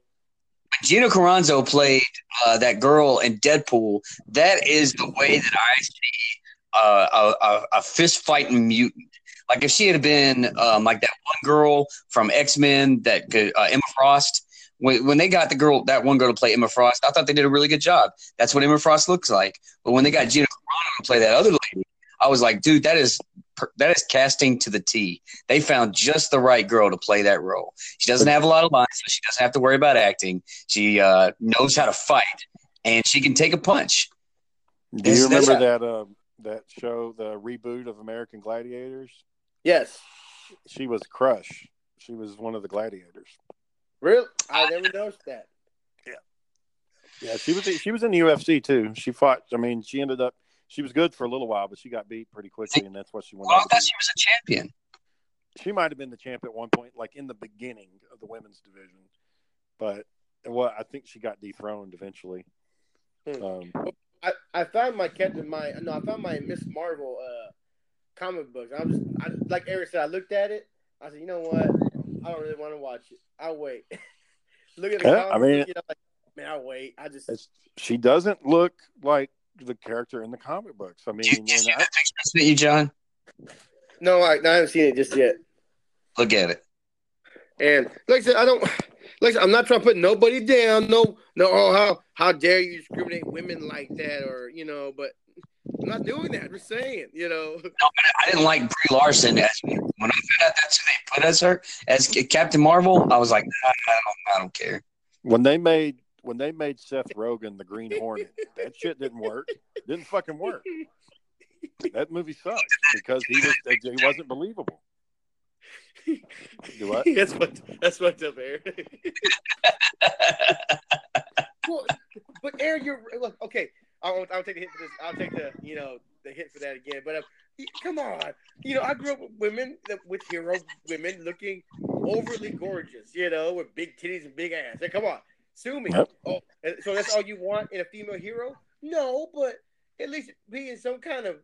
Speaker 3: Gina Carano played uh, that girl in Deadpool. That is the way that I see uh, a, a, a fist fighting mutant. Like if she had been um, like that one girl from X Men that could uh, Emma Frost. When, when they got the girl, that one girl to play Emma Frost, I thought they did a really good job. That's what Emma Frost looks like. But when they got Gina Carano to play that other lady, I was like, dude, that is that is casting to the T. They found just the right girl to play that role. She doesn't have a lot of lines, so she doesn't have to worry about acting. She uh, knows how to fight, and she can take a punch.
Speaker 4: Do you
Speaker 3: that's-
Speaker 4: remember that uh, that show, the reboot of American Gladiators?
Speaker 5: Yes,
Speaker 4: She was Crush. She was one of the gladiators.
Speaker 5: Really? I never noticed that.
Speaker 4: Yeah, Yeah, she was she was in the UFC too. She fought. I mean, she ended up she was good for a little while, but she got beat pretty quickly, and that's what she went.
Speaker 3: Well, I
Speaker 4: on to
Speaker 3: thought she was a champion.
Speaker 4: She might have been the champ at one point, like in the beginning of the women's division, but well, I think she got dethroned eventually.
Speaker 5: Hmm.
Speaker 4: Um,
Speaker 5: I, I found my Captain my no I found my Miss Marvel uh comic books. I was I, like Eric said I looked at it. I said you know what I don't really want to watch it. I'll wait. Look at the
Speaker 4: Yeah, I mean-
Speaker 5: book, you know, like, man I'll wait. I just
Speaker 4: it's, she doesn't look like the character in the comic books. I mean,
Speaker 3: Did you, did you
Speaker 4: and
Speaker 3: see
Speaker 4: I-
Speaker 3: that I sent you, John?
Speaker 5: no I, no, I haven't seen it just yet.
Speaker 3: Look at it.
Speaker 5: And like I said, I don't like I said, I'm not trying to put nobody down. No, no. Oh, how how dare you discriminate women like that, or you know? But I'm not doing that. I'm just saying, you know.
Speaker 3: No, I didn't like Brie Larson as when I found out that's who they put as her as Captain Marvel. I was like, I, I don't, I don't care.
Speaker 4: when they made when they made Seth Rogen the Green Hornet, that shit didn't work. Didn't fucking work. That movie sucked because he was he wasn't believable. Do what?
Speaker 5: that's what that's what's up, Aaron. well, but Aaron, you're look okay. I'll, I'll take the hit for this. I'll take the you know the hit for that again. But um, come on, you know I grew up with women with hero women looking overly gorgeous, you know, with big titties and big ass. Hey, come on, sue me.
Speaker 4: Yep.
Speaker 5: Oh, so that's all you want in a female hero? No, but at least be in some kind of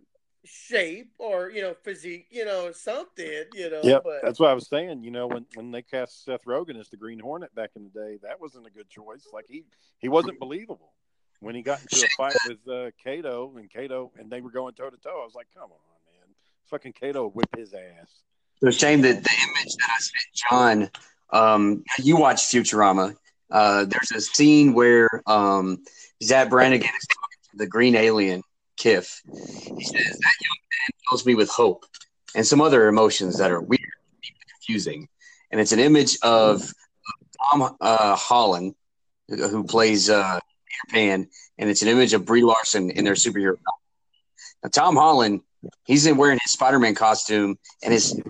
Speaker 5: shape or you know physique, you know something, you know. But
Speaker 4: that's what I was saying. You know, when when they cast Seth Rogen as the Green Hornet back in the day, that wasn't a good choice. Like he he wasn't believable when he got into a fight with uh, Kato and Kato, and they were going toe to toe. I was like, come on, man, fucking Kato whip his ass.
Speaker 3: It's a shame that the image that I sent John, um, you watched Futurama. Uh, there's a scene where um, Zapp Brannigan is talking to the green alien, Kiff. He says, That young man fills me with hope and some other emotions that are weird, confusing. And it's an image of Tom uh, Holland, who who plays uh, Pan, and it's an image of Brie Larson in their superhero. Now, Tom Holland, he's in wearing his Spider Man costume, and his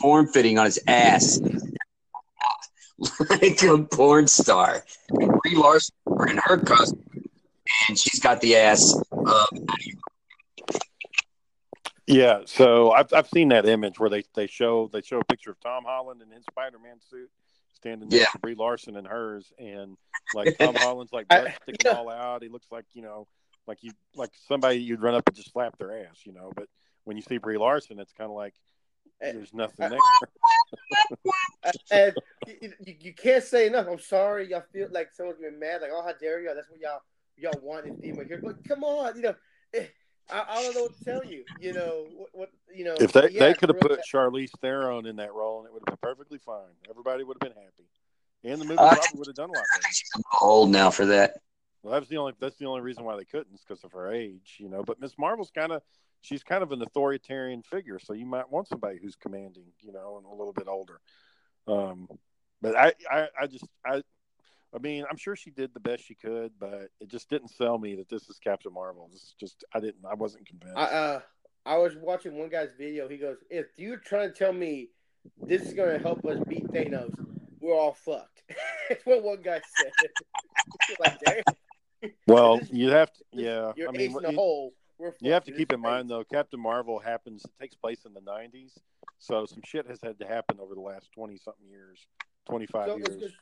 Speaker 3: form fitting on his ass like a porn star. And Brie Larson wearing her costume, and she's got the ass.
Speaker 4: Yeah, so I've I've seen that image where they, they show they show a picture of Tom Holland in his Spider Man suit standing next to Brie Larson and hers, and like Tom Holland's like butt sticking all out. He looks like you know like you like somebody you'd run up and just slap their ass, you know. But when you see Brie Larson, it's kind of like there's nothing there.
Speaker 5: and you, you, you can't say enough. I'm sorry, y'all feel like someone's been mad, like, oh, how dare y'all? That's what y'all y'all want in female here. But come on, you know, eh, I, I don't know what to tell you. You know what? what you know,
Speaker 4: If they
Speaker 5: yeah,
Speaker 4: they could have
Speaker 5: real-
Speaker 4: put Charlize Theron in that role, and it would have been perfectly fine. Everybody would have been happy, and the movie
Speaker 3: Uh,
Speaker 4: probably would have done a lot better.
Speaker 3: think she's old now for that.
Speaker 4: Well, that's the only that's the only reason why they couldn't, is because of her age, you know. But Miss Marvel's kind of she's kind of an authoritarian figure, so you might want somebody who's commanding, you know, and a little bit older. Um, but I, I, I just, I, I mean, I'm sure she did the best she could, but it just didn't sell me that this is Captain Marvel. This is just, I didn't, I wasn't convinced.
Speaker 5: I uh, I was watching one guy's video. He goes, "If you're trying to tell me this is going to help us beat Thanos, we're all fucked. That's what one guy said. like.
Speaker 4: Well, you have to, yeah.
Speaker 5: You're
Speaker 4: I mean,
Speaker 5: in the
Speaker 4: you,
Speaker 5: hole.
Speaker 4: You have to keep in mind though, Captain Marvel happens it takes place in the '90s, so some shit has had to happen over the last twenty something years, twenty five
Speaker 5: So,
Speaker 4: years.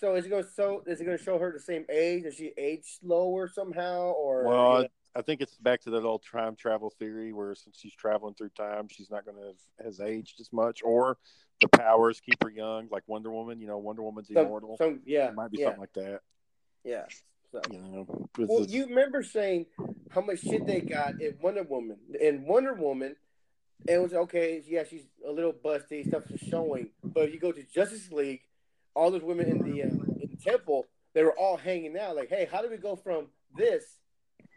Speaker 5: So is it going to so is it going to show her the same age? Does she age slower somehow, or
Speaker 4: Well,
Speaker 5: you know,
Speaker 4: I think it's back to that old time travel theory where since she's traveling through time, she's not going to have has aged as much, or the powers keep her young, like Wonder Woman. You know, Wonder Woman's
Speaker 5: some,
Speaker 4: immortal.
Speaker 5: some yeah,
Speaker 4: it might be
Speaker 5: yeah,
Speaker 4: something like that.
Speaker 5: yeah. So.
Speaker 4: You know,
Speaker 5: Well, you remember saying how much shit they got in Wonder Woman. In Wonder Woman, it was okay. Yeah, she's a little busty. Stuff is showing, but if you go to Justice League, all those women in the uh, in Temple, they were all hanging out. Like, hey, how do we go from this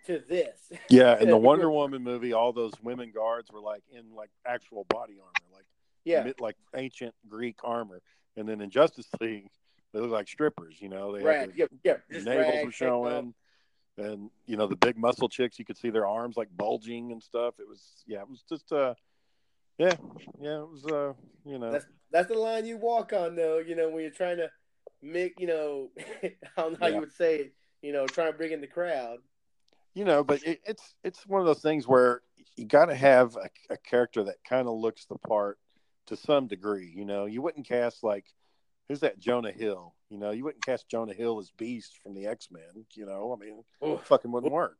Speaker 5: to this?
Speaker 4: yeah, in the Wonder Woman movie, all those women guards were like in like actual body armor, like
Speaker 5: yeah,
Speaker 4: mid- like ancient Greek armor, and then in Justice League, they look like strippers. You know, they had
Speaker 5: rag.
Speaker 4: their
Speaker 5: Yeah, yeah.
Speaker 4: Navels
Speaker 5: rag,
Speaker 4: were showing, and you know the big muscle chicks. You could see their arms like bulging and stuff. It was yeah, it was just uh, yeah, yeah, it was uh, you know,
Speaker 5: That's that's the line you walk on, though. You know, when you're trying to make, you know, I don't know how
Speaker 4: Yeah.
Speaker 5: you would say it. You know, trying to bring in the crowd.
Speaker 4: you know, but it, it's it's one of those things where you got to have a, a character that kind of looks the part to some degree. You know, you wouldn't cast like who's that Jonah Hill. You know, you wouldn't cast Jonah Hill as Beast from the X Men. You know, I mean, it fucking wouldn't work.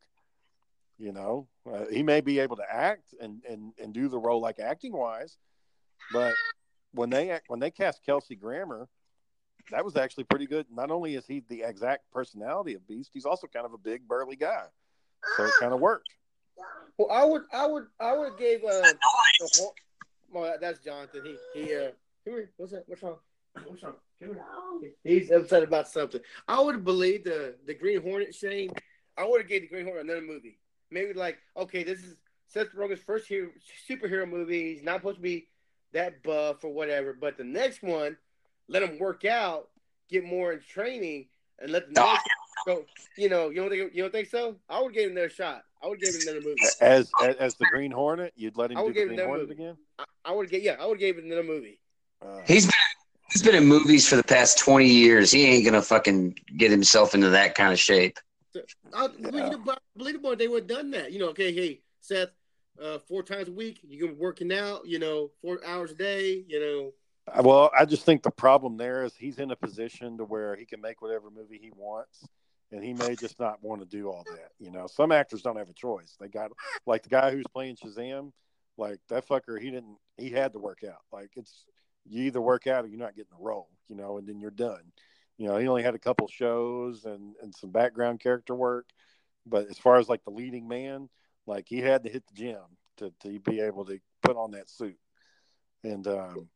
Speaker 4: You know, uh, he may be able to act and and and do the role like acting wise, but when they when they cast Kelsey Grammer, that was actually pretty good. Not only is he the exact personality of Beast, he's also kind of a big burly guy, so it kind of worked.
Speaker 5: Well, I would, I would, I would gave. Uh, well, that's Jonathan. He, he, uh. What's that? What's wrong? What's wrong? He's upset about something. I would believe the the Green Hornet Shane. I would have gave the Green Hornet another movie. Maybe like, okay, this is Seth Rogen's first hero, superhero movie. He's not supposed to be that buff or whatever. But the next one, let him work out, get more in training, and let the next go. You know, you don't think you don't think so? I would give him another shot. I would give him another movie.
Speaker 4: As as, as the Green Hornet, you'd let him
Speaker 5: I
Speaker 4: do
Speaker 5: would
Speaker 4: the Green Hornet
Speaker 5: movie.
Speaker 4: again.
Speaker 5: I, I would get yeah, I would give him another movie.
Speaker 4: Uh,
Speaker 3: He's been he's been in movies for the past twenty years. He ain't gonna fucking get himself into that kind of shape.
Speaker 5: I, well, you know, believable they would have done that. You know, okay, hey, Seth, uh, four times a week, you're working out, you know, four hours a day, you know.
Speaker 4: Uh, Well, I just think the problem there is he's in a position to where he can make whatever movie he wants, and he may just not want to do all that. You know, some actors don't have a choice. They got like the guy who's playing Shazam, like that fucker. He didn't. He had to work out. Like it's you either work out or you're not getting a role. You know, and then you're done. You know, he only had a couple shows and and some background character work, but as far as like the leading man, like he had to hit the gym to to be able to put on that suit, and um.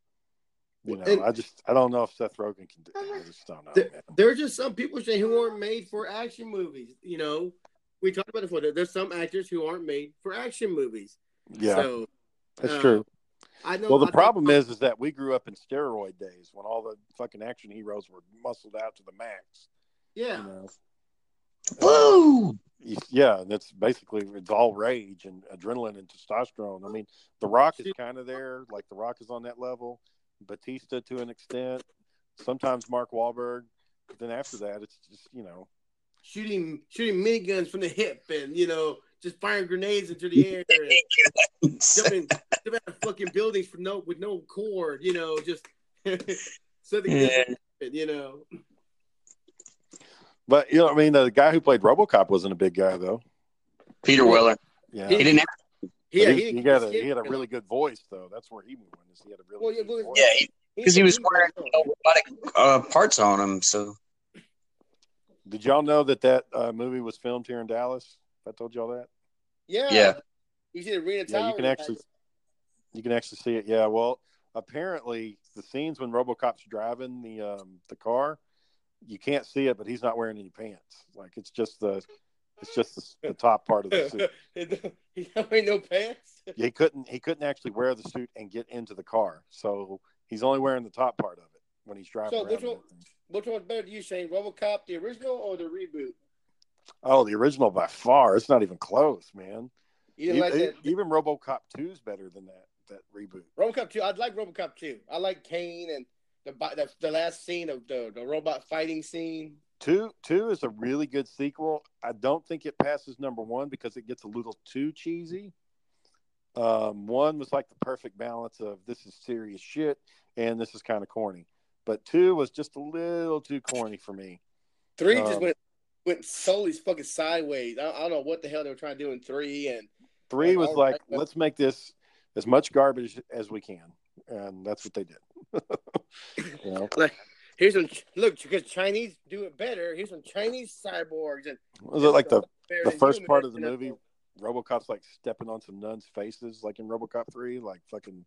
Speaker 4: You know,
Speaker 5: And-
Speaker 4: I just I don't know if Seth Rogen can do. I just don't know.
Speaker 5: There-
Speaker 4: man.
Speaker 5: There's just some people saying who aren't made for action movies. You know, we talked about it before. There's some actors who aren't made for action movies.
Speaker 4: Yeah,
Speaker 5: So
Speaker 4: that's
Speaker 5: uh,
Speaker 4: true.
Speaker 5: I know.
Speaker 4: Well, the
Speaker 5: I think-
Speaker 4: problem is, is that we grew up in steroid days when all the fucking action heroes were muscled out to the max.
Speaker 5: yeah.
Speaker 4: You know?
Speaker 3: Woo!
Speaker 4: Uh, you- Yeah, and that's basically it's all rage and adrenaline and testosterone. I mean, The Rock is kind of there, like The Rock is on that level. Batista to an extent. Sometimes Mark Wahlberg. But then after that, it's just you know,
Speaker 5: shooting shooting miniguns from the hip and you know just firing grenades into the air and jumping, jumping out of fucking buildings for no with no cord, you know, just something
Speaker 3: Yeah.
Speaker 5: different, you know.
Speaker 4: but you know, I mean, the guy who played RoboCop wasn't a big guy though.
Speaker 3: Peter Weller.
Speaker 4: Yeah,
Speaker 3: He didn't. Have,
Speaker 5: Yeah, he,
Speaker 4: he, he got a he had a really good voice though. That's where he won. Is he had a really
Speaker 5: Well, yeah,
Speaker 4: good
Speaker 5: well,
Speaker 4: voice.
Speaker 3: yeah, because he was wearing you know, robotic uh, parts on him. So
Speaker 4: Did y'all know that that uh, movie was filmed here in Dallas? If I told y'all that,
Speaker 5: Yeah,
Speaker 3: Yeah.
Speaker 5: You see the arena
Speaker 4: yeah, you can actually you can actually see it. Yeah, well, apparently the scenes when RoboCop's driving the um, the car, you can't see it, but he's not wearing any pants. Like it's just the it's just the, the top part of the suit.
Speaker 5: He's not wearing no pants.
Speaker 4: He couldn't he couldn't actually wear the suit and get into the car, so he's only wearing the top part of it when he's driving
Speaker 5: So which one- Which one's better to you, Shane? RoboCop, the original, or the reboot?
Speaker 4: Oh, the original by far. It's not even close, man.
Speaker 5: You
Speaker 4: Even,
Speaker 5: like that?
Speaker 4: even RoboCop 2 is better than that that reboot.
Speaker 5: RoboCop two. I'd like RoboCop two. I like Cain and the the, the last scene of the the robot fighting scene.
Speaker 4: Two two is a really good sequel. I don't think it passes number one because it gets a little too cheesy. Um, one was like the perfect balance of this is serious shit and this is kind of corny, but two was just a little too corny for me.
Speaker 5: Three just
Speaker 4: Um,
Speaker 5: went went solely fucking sideways. I, I don't know what the hell they were trying to do in three, and
Speaker 4: Three
Speaker 5: Like,
Speaker 4: was like
Speaker 5: right,
Speaker 4: let's make this as much garbage as we can, and that's what they did. you know?
Speaker 5: like, here's some look because Chinese do it better. Here's some Chinese cyborgs and
Speaker 4: Was it like the the first part of the movie? RoboCop's like stepping on some nuns' faces, like in RoboCop three, like fucking.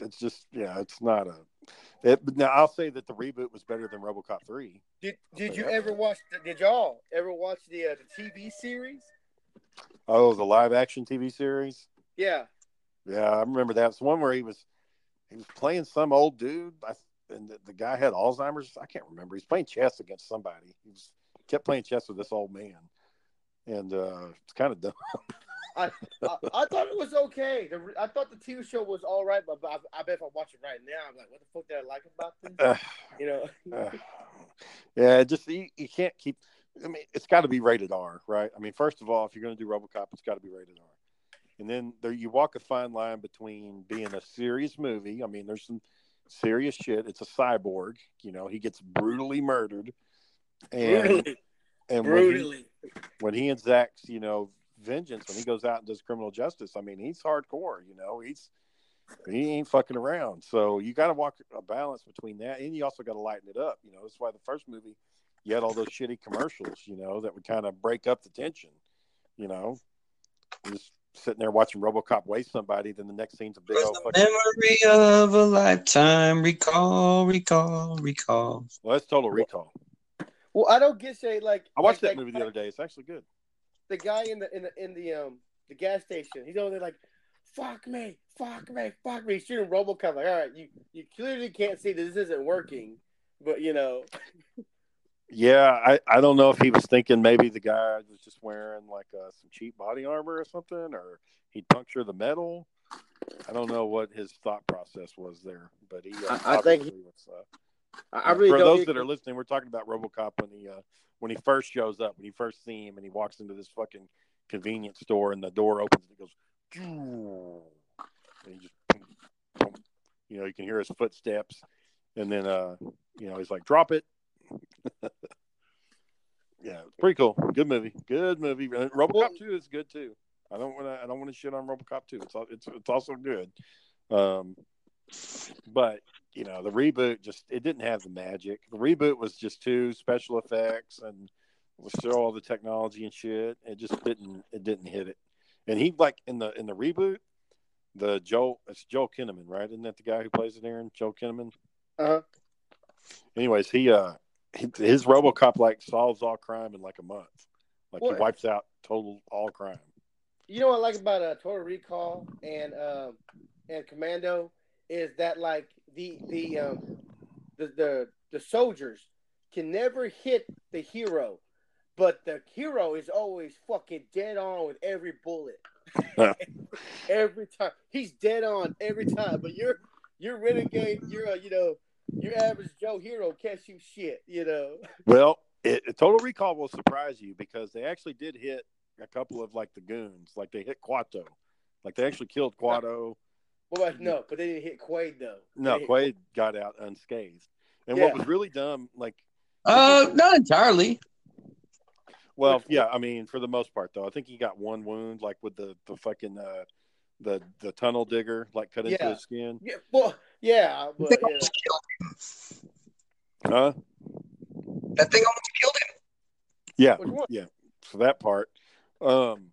Speaker 4: It's just yeah, it's not a. It, now I'll say that the reboot was better than RoboCop three.
Speaker 5: Did Did you ever watch? The, did y'all ever watch the uh, the TV series?
Speaker 4: Oh, the live action TV series.
Speaker 5: Yeah,
Speaker 4: Yeah, I remember that. It's one where he was he was playing some old dude, I, and the, the guy had Alzheimer's. I can't remember. He's playing chess against somebody. He was kept playing chess with this old man, and uh, it's kind of dumb.
Speaker 5: I, I thought it was okay. The, I thought the TV show was all right, but I, I bet if I watch it right now, I'm like, what the fuck did I like about this?
Speaker 4: Uh,
Speaker 5: You know,
Speaker 4: uh, yeah, just you, you can't keep. I mean, it's got to be rated R, right? I mean, first of all, if you're going to do RoboCop, it's got to be rated R. And then there, you walk a fine line between being a serious movie. I mean, there's some serious shit. It's a cyborg. You know, he gets brutally murdered, and
Speaker 5: brutally,
Speaker 4: and when he,
Speaker 5: brutally.
Speaker 4: when he exacts, you know, vengeance, when he goes out and does criminal justice, I mean, he's hardcore. You know, he's he ain't fucking around. So you got to walk a balance between that, and you also got to lighten it up. You know, that's why the first movie you had all those shitty commercials. You know, that would kind of break up the tension. You know, just sitting there watching RoboCop waste somebody, then the next scene's a big
Speaker 3: Was
Speaker 4: old
Speaker 3: the
Speaker 4: fucking.
Speaker 3: memory of a lifetime. Recall, recall, recall.
Speaker 4: Well, that's Total Recall.
Speaker 5: Well, I don't get say like
Speaker 4: I watched
Speaker 5: like
Speaker 4: that movie the other day. It's actually good.
Speaker 5: The guy in the in the in the um the gas station, he's over there like, "Fuck me, fuck me, fuck me." He's shooting RoboCop. Like, all right, you you clearly can't see that this isn't working, but you know,
Speaker 4: Yeah, I, I don't know if he was thinking maybe the guy was just wearing like uh, some cheap body armor or something, or he'd puncture the metal. I don't know what his thought process was there, but he. Uh,
Speaker 5: I- I think-
Speaker 4: obviously was, uh,
Speaker 5: I, I really
Speaker 4: for
Speaker 5: don't.
Speaker 4: those that are listening, we're talking about RoboCop when he uh, when he first shows up, when you first see him, and he walks into this fucking convenience store, and the door opens, and he goes, and he just, you know, you can hear his footsteps, and then uh, you know, he's like, "Drop it." yeah, pretty cool. Good movie. Good movie. RoboCop Two is good too. I don't want to. I don't want to shit on RoboCop Two. It's it's it's also good. Um, but you know, the reboot just it didn't have the magic. The reboot was just two special effects and was show all the technology and shit. It just didn't. It didn't hit it. And he like in the in the reboot, the Joel. It's Joel Kinnaman, right? Isn't that the guy who plays it, Aaron? Joel Kinnaman.
Speaker 5: Uh-huh.
Speaker 4: Anyways, he uh he, his RoboCop like solves all crime in like a month. Like
Speaker 5: Well-
Speaker 4: he wipes out total all crime.
Speaker 5: You know what I like about uh, Total Recall and um, and Commando is that like the the um, the, the the soldiers can never hit the hero, but the hero is always fucking dead on with every bullet. every time he's dead on every time, but you're you're renegade. You're a you know your average Joe hero can't shoot shit. You know.
Speaker 4: Well, it, Total Recall will surprise you because they actually did hit a couple of like the goons, like they hit Quato, like they actually killed Quato.
Speaker 5: Well, but no, but they didn't hit Quaid though.
Speaker 4: No,
Speaker 5: They hit-
Speaker 4: Quaid got out unscathed. And
Speaker 5: Yeah.
Speaker 4: what was really dumb, like,
Speaker 3: Uh, not entirely.
Speaker 4: well, yeah, I mean, for the most part, though, I think he got one wound, like with the the fucking uh, the the tunnel digger, like cut into
Speaker 5: Yeah.
Speaker 4: his skin.
Speaker 5: Yeah, well, yeah, but
Speaker 3: That thing
Speaker 5: you
Speaker 3: almost killed him.
Speaker 4: Huh?
Speaker 3: That thing almost killed him.
Speaker 4: Yeah, yeah. For that part, um,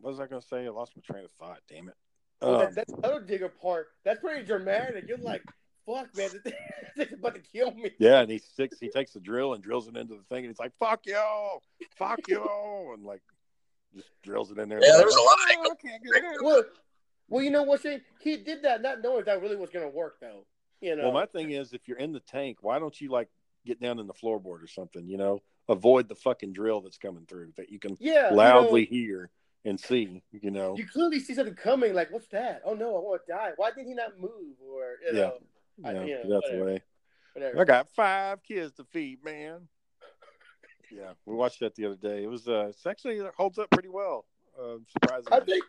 Speaker 4: what was I going to say? I lost my train of thought. Damn it.
Speaker 5: Well,
Speaker 4: Um,
Speaker 5: that, that other digger part, that's pretty dramatic. You're like, fuck, man, this thing's about to kill me.
Speaker 4: Yeah, and he sticks. He takes the drill and drills it into the thing, and he's like, "Fuck you, fuck you," and like just drills it in there.
Speaker 3: Yeah, there was a lot
Speaker 4: Oh, I can't get.
Speaker 5: Well, well, you know what, Shane? He did that not knowing if that really was going to work, though. You know,
Speaker 4: Well, my thing is, if you're in the tank, why don't you like get down in the floorboard or something? You know, avoid the fucking drill that's coming through that you can
Speaker 5: yeah, you
Speaker 4: loudly
Speaker 5: know,
Speaker 4: hear and see. You know,
Speaker 5: You, clearly see something coming. Like, what's that? Oh no, I want to die. Why did he not move? Or you
Speaker 4: Yeah.
Speaker 5: know, I-
Speaker 4: Yeah,
Speaker 5: you know,
Speaker 4: get out the way.
Speaker 5: Whatever.
Speaker 4: I got five kids to feed, man. Yeah, we watched that the other day. It was uh, it's actually it holds up pretty well. Uh, surprisingly,
Speaker 5: I think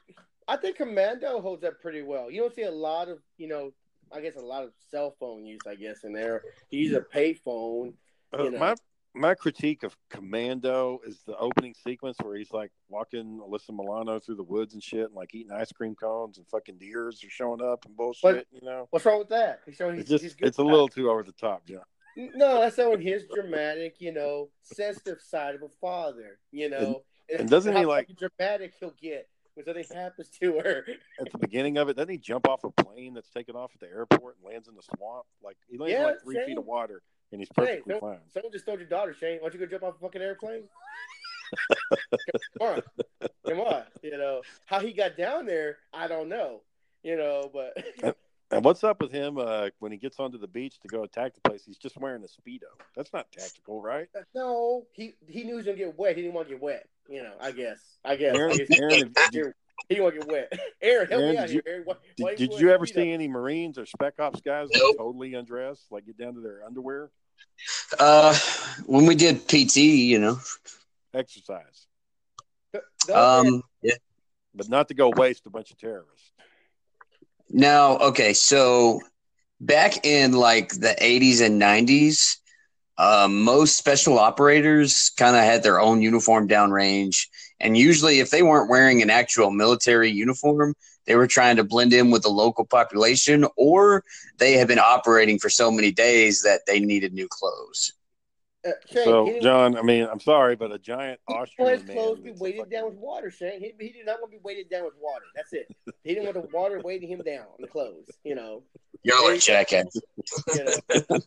Speaker 5: I think Commando holds up pretty well. You don't see a lot of you know, I guess a lot of cell phone use. I guess in there, you use a pay phone.
Speaker 4: Uh,
Speaker 5: you know.
Speaker 4: my my critique of Commando is the opening sequence where he's like walking Alyssa Milano through the woods and shit, and like eating ice cream cones, and fucking deers are showing up and bullshit.
Speaker 5: But-
Speaker 4: you know,
Speaker 5: What's wrong with that? He's showing he's,
Speaker 4: it's just
Speaker 5: he's good
Speaker 4: it's a little too over the top. Yeah,
Speaker 5: No, that's showing his dramatic, you know, sensitive side of a father. You know,
Speaker 4: and doesn't he, like-
Speaker 5: dramatic he'll get when something happens to her?
Speaker 4: at the beginning of it, doesn't he jump off a plane that's taken off at the airport and lands in the swamp? Like he lands in
Speaker 5: Yeah,
Speaker 4: like three
Speaker 5: same.
Speaker 4: feet of water, and he's
Speaker 5: Hey,
Speaker 4: perfectly
Speaker 5: don't,
Speaker 4: fine.
Speaker 5: someone just told your daughter, Shane, why don't you go jump off a fucking airplane? Come on. Come on. You know, how he got down there, I don't know. You know, but
Speaker 4: And what's up with him uh, when he gets onto the beach to go attack the place? He's just wearing a speedo. That's not tactical, right?
Speaker 5: no, he he knew he was gonna get wet. He didn't want to get wet. You know, I guess. I guess.
Speaker 4: Aaron,
Speaker 5: I guess
Speaker 4: Aaron, did,
Speaker 5: he didn't want to get wet. Aaron, help
Speaker 4: Aaron,
Speaker 5: me out
Speaker 4: did you-
Speaker 5: here. Aaron. Why, why
Speaker 4: did, did
Speaker 5: wearing
Speaker 4: you ever
Speaker 5: speedo?
Speaker 4: see any Marines or Spec Ops guys that
Speaker 3: Nope.
Speaker 4: totally undressed, like get down to their underwear?
Speaker 3: Uh, when we did PT, you know,
Speaker 4: Exercise,
Speaker 5: The- the other
Speaker 3: um, yeah.
Speaker 4: but not to go waste a bunch of terrorists.
Speaker 3: Now, okay, so back in like the 80s and 90s, um, most special operators kind of had their own uniform downrange. And usually, if they weren't wearing an actual military uniform, they were trying to blend in with the local population, or they had been operating for so many days that they needed new clothes.
Speaker 5: uh, Shane,
Speaker 4: So,
Speaker 5: didn't
Speaker 4: John, I mean, I'm sorry, but a giant
Speaker 5: He didn't want
Speaker 4: Austrian
Speaker 5: his
Speaker 4: man.
Speaker 5: clothes to be
Speaker 4: that's a
Speaker 5: weighted down with water, Shane. He, he did not want to be weighted down with water. That's it. He didn't want the water weighting him down on the clothes. You know.
Speaker 3: Y'all are jackass.
Speaker 5: You know.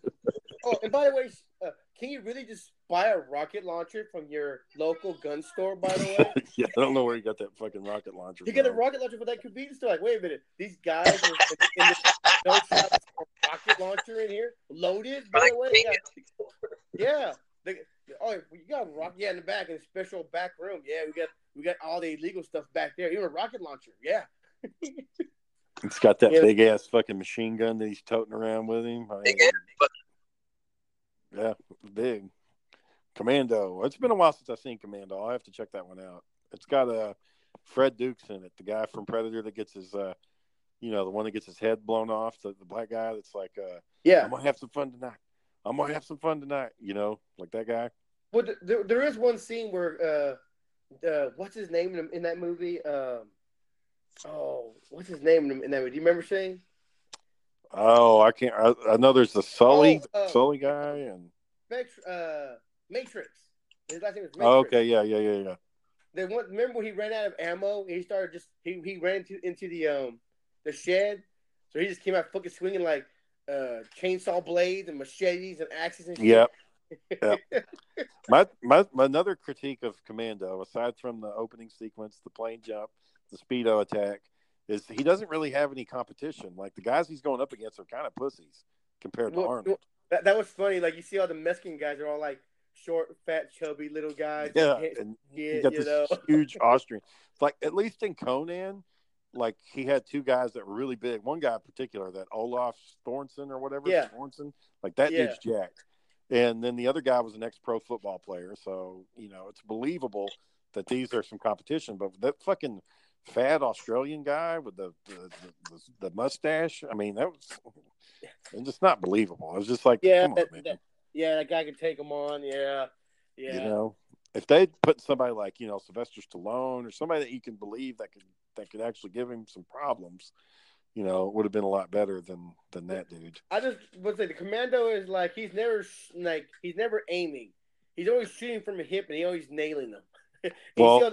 Speaker 5: oh, and by the way, uh, can you really just buy a rocket launcher from your local gun store? By the way,
Speaker 4: yeah, I don't know where you got that fucking rocket launcher.
Speaker 5: you get a rocket launcher for that convenience store. Like, wait a minute, these guys are in, in this no shot rocket launcher in here, loaded. By the way, got- yeah. They, oh, you got a rocket yeah in the back in a special back room. Yeah, we got we got all the illegal stuff back there. Even a rocket launcher. Yeah.
Speaker 4: It's got that
Speaker 5: Yeah.
Speaker 4: big ass fucking machine gun that he's toting around with him. I mean,
Speaker 3: ass,
Speaker 4: yeah, big. Commando. It's been a while since I've seen Commando. I'll have to check that one out. It's got uh, Fred Dukes in it, the guy from Predator that gets his, uh, you know, the one that gets his head blown off, the, the black guy that's like, uh,
Speaker 5: Yeah.
Speaker 4: I'm gonna have some fun tonight. I'm gonna have some fun tonight. You know, like that guy.
Speaker 5: Well, there, there is one scene where uh, uh, what's his name in, in that movie? Um, oh, what's his name in, in that movie? Do you remember Shane?
Speaker 4: Oh, I can't. I, I know there's the Sully,
Speaker 5: Oh, uh,
Speaker 4: Sully guy, and
Speaker 5: Uh, Matrix. His last name was Matrix.
Speaker 4: oh, okay, yeah, yeah, yeah, yeah.
Speaker 5: They want, remember when he ran out of ammo? And he started just he, he ran into into the um the shed, so he just came out fucking swinging like uh chainsaw blades and machetes and axes and shit.
Speaker 4: Yep. Yep. my, my my another critique of Commando, aside from the opening sequence, the plane jump, the speedo attack, is he doesn't really have any competition. Like the guys he's going up against are kind of pussies compared to
Speaker 5: Well,
Speaker 4: Arnold.
Speaker 5: That, that was funny. Like you see all the Mexican guys are all like short, fat, chubby little guys.
Speaker 4: Yeah, and you got
Speaker 5: you
Speaker 4: this
Speaker 5: know.
Speaker 4: huge Austrian. Like at least in Conan, like he had two guys that were really big. One guy in particular, that Olaf Thornson or whatever,
Speaker 5: Yeah.
Speaker 4: Thornson, like that
Speaker 5: Yeah.
Speaker 4: dude's jacked. And then the other guy was an ex-pro football player, so you know it's believable that these are some competition. But that fucking fat Australian guy with the the, the, the mustache, I mean, that was it's just not believable. It was just like,
Speaker 5: Yeah,
Speaker 4: come on,
Speaker 5: that, that- yeah, that guy could take them on. Yeah, yeah.
Speaker 4: You know, if they put somebody like you know Sylvester Stallone or somebody that you can believe that could that could actually give him some problems, you know, it would have been a lot better than than that dude.
Speaker 5: I just would say the commando is like he's never like he's never aiming. He's always shooting from a hip and he always nailing them.
Speaker 4: Well-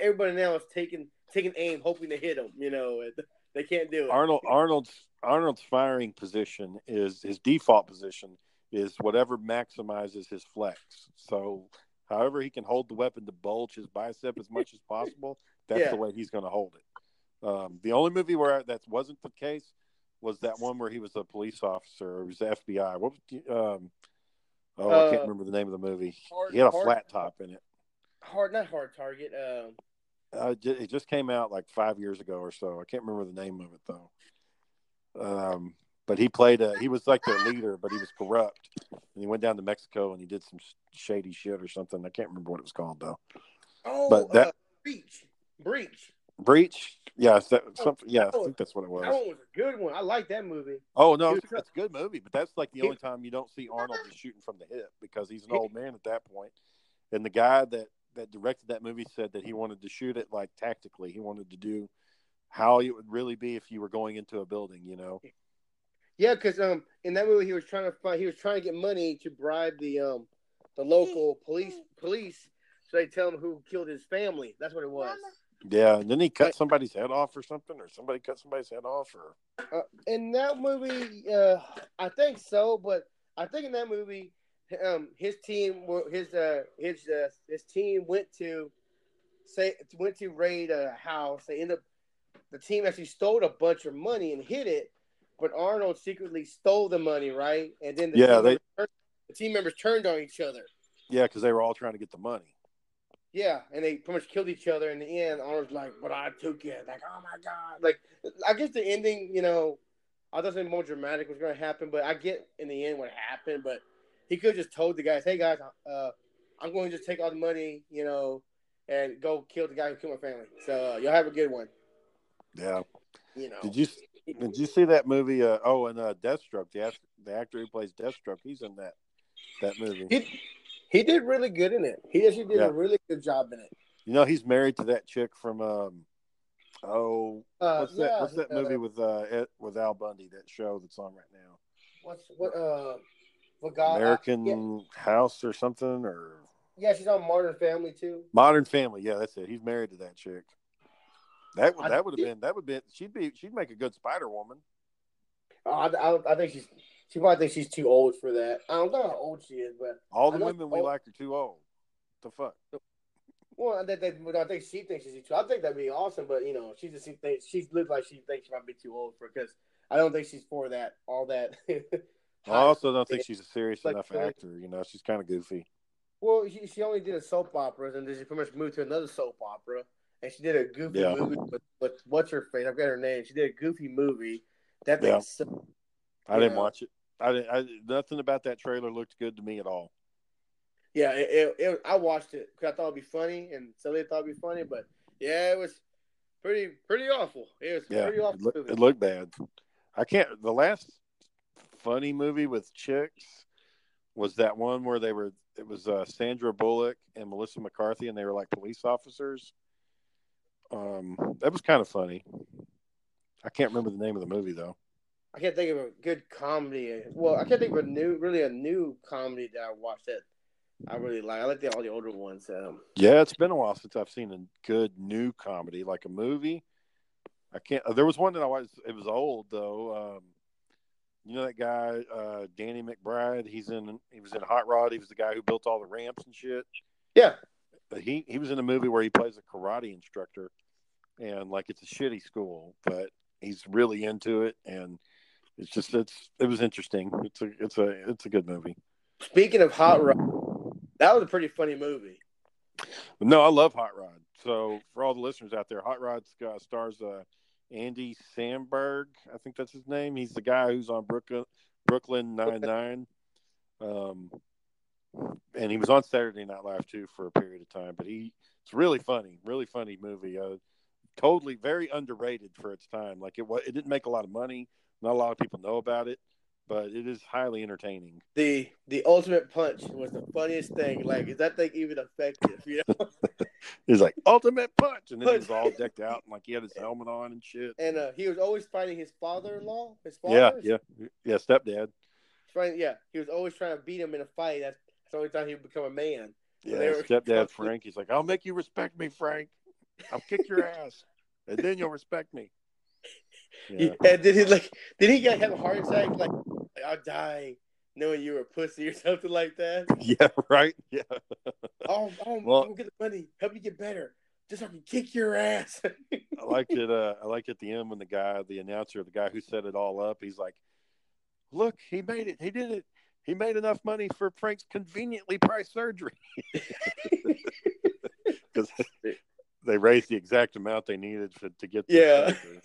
Speaker 5: everybody now is taking taking aim, hoping to hit him. You know, and they can't do it.
Speaker 4: Arnold Arnold's Arnold's firing position is his default position is whatever maximizes his flex. So however he can hold the weapon to bulge his bicep as much as possible, that's
Speaker 5: Yeah.
Speaker 4: the way he's going to hold it. Um, the only movie where that wasn't the case was that one where he was a police officer. It was the FBI. What was um, oh, I can't
Speaker 5: Uh,
Speaker 4: remember the name of the movie.
Speaker 5: Hard-
Speaker 4: He had a
Speaker 5: hard-
Speaker 4: flat top in it.
Speaker 5: hard, not hard target. Um,
Speaker 4: Uh, it it just came out like five years ago or so. I can't remember the name of it though. Um, but he played a he was like their leader, but he was corrupt, and he went down to Mexico and he did some shady shit or something. I can't remember what it was called though.
Speaker 5: Oh,
Speaker 4: But that-
Speaker 5: uh, breach, breach.
Speaker 4: Breach, yeah, that, something, yeah, I think that's what it was.
Speaker 5: That one was a good one. I like that movie.
Speaker 4: Oh no, it's, it's a good movie, but that's like the only time you don't see Arnold shooting from the hip because he's an old man at that point. And the guy that that directed that movie said that he wanted to shoot it like tactically. He wanted to do how it would really be if you were going into a building, you know.
Speaker 5: Yeah, because um, in that movie he was trying to find he was trying to get money to bribe the um, the local police police so they tell him who killed his family. That's what it was.
Speaker 4: Yeah, and then he cut
Speaker 5: Right.
Speaker 4: somebody's head off or something, or somebody cut somebody's head off, or
Speaker 5: Uh, in that movie, uh, I think so, but I think in that movie, um, his team, his uh, his uh, his team went to say went to raid a house. They end up the team actually stole a bunch of money and hid it, but Arnold secretly stole the money, right? And then the
Speaker 4: Yeah,
Speaker 5: team
Speaker 4: they-
Speaker 5: members turned, the team members turned on each other.
Speaker 4: yeah, because they were all trying to get the money.
Speaker 5: Yeah, and they pretty much killed each other in the end. Arnold's like, "But I took it." Like, oh my god! Like, I guess the ending, you know, I thought something more dramatic was going to happen, but I get in the end what happened. But he could have just told the guys, "Hey guys, uh, I'm going to just take all the money, you know, and go kill the guy who killed my family." So uh, y'all have a good one.
Speaker 4: Yeah.
Speaker 5: You know.
Speaker 4: Did you did you see that movie? Uh, oh, and uh, Deathstroke, the the actor who plays Deathstroke, he's in that that movie.
Speaker 5: He he did really good in it. He actually did
Speaker 4: Yeah.
Speaker 5: a really good job in it.
Speaker 4: You know, he's married to that chick from um, oh,
Speaker 5: Uh,
Speaker 4: what's that?
Speaker 5: yeah,
Speaker 4: What's that
Speaker 5: uh,
Speaker 4: movie with uh Ed, with Al Bundy? That show that's on right now,
Speaker 5: What's what? Uh, what God?
Speaker 4: American
Speaker 5: yeah,
Speaker 4: House or something, or
Speaker 5: yeah, she's on Modern Family too.
Speaker 4: Modern Family. Yeah, that's it. He's married to that chick. That would that would have been that would been she'd be she'd make a good Spider Woman.
Speaker 5: Oh, I, I, I think she's she probably thinks she's too old for that. I don't know how old she is, but
Speaker 4: All the women we
Speaker 5: oh.
Speaker 4: like are too old. The fuck.
Speaker 5: well, that, that, but I think she thinks she's too. I think that'd be awesome, but you know, she just she thinks she looks like she thinks she might be too old for because I don't think she's for that. All that.
Speaker 4: I also don't think she's a serious
Speaker 5: Like,
Speaker 4: enough actor. You know, she's kind of goofy.
Speaker 5: Well, she, she only did a soap opera, and then she pretty much moved to another soap opera, and she did a goofy
Speaker 4: Yeah.
Speaker 5: movie with, with what's her face? I've got her name. She did a goofy movie. That thing
Speaker 4: Yeah.
Speaker 5: sucked.
Speaker 4: I didn't watch it. I didn't. I, nothing about that trailer looked good to me at all.
Speaker 5: Yeah, it, it, it, I watched it because I thought it'd be funny, and Celia thought it'd be funny, but yeah, it was pretty pretty awful. It was
Speaker 4: Yeah,
Speaker 5: pretty
Speaker 4: it,
Speaker 5: awful.
Speaker 4: look,
Speaker 5: movie.
Speaker 4: it looked bad. I can't. The last funny movie with chicks was that one where they were. It was uh, Sandra Bullock and Melissa McCarthy, and they were like police officers. Um, that was kind of funny. I can't remember the name of the movie though.
Speaker 5: I can't think of a good comedy. Well, I can't think of a new, really a new comedy that I watched that I really like. I like the, all the older ones. Um,
Speaker 4: Yeah, it's been a while since I've seen a good new comedy, like a movie. I can't. uh, There was one that I was. It was old though. Um, you know that guy, uh, Danny McBride. He's in. He was in Hot Rod. He was the guy who built all the ramps and shit.
Speaker 5: yeah,
Speaker 4: But he he was in a movie where he plays a karate instructor, and like it's a shitty school, but he's really into it, and it's just it's it was interesting. It's a it's a it's a good movie.
Speaker 5: Speaking of Hot Rod, that was a pretty funny movie.
Speaker 4: No, I love Hot Rod. So for all the listeners out there, Hot Rod uh, stars uh, Andy Samberg. I think that's his name. He's the guy who's on Brooklyn Brooklyn Nine Nine. Um, and he was on Saturday Night Live too for a period of time. But he it's really funny, really funny movie. Uh, totally very underrated for its time. Like it was, it didn't make a lot of money. Not a lot of people know about it, but it is highly entertaining.
Speaker 5: The the ultimate punch was the funniest thing. Like, is that thing even effective? You know?
Speaker 4: He's like ultimate punch, and then he was all decked out and like he had his helmet on and shit.
Speaker 5: And uh, he was always fighting his father-in-law. His father.
Speaker 4: Yeah, yeah, yeah. Stepdad.
Speaker 5: Trying, yeah, he was always trying to beat him in a fight. That's, that's the only time he would become a man.
Speaker 4: Yeah,
Speaker 5: were-
Speaker 4: stepdad Frank. He's like, I'll make you respect me, Frank. I'll kick your ass, and then you'll respect me. Yeah.
Speaker 5: And did he like? Did he get have a heart attack? Like, I'll die knowing you were a pussy or something like that.
Speaker 4: Yeah, right. Yeah.
Speaker 5: Oh, oh,
Speaker 4: Well-
Speaker 5: I'm get the money. Help me get better. Just so I can kick your ass.
Speaker 4: I liked it. Uh, I liked at the end when the guy, the announcer, the guy who set it all up, he's like, "Look, he made it. He did it. He made enough money for Frank's conveniently priced surgery." Because they raised the exact amount they needed for, to get. the
Speaker 5: Yeah.
Speaker 4: surgery.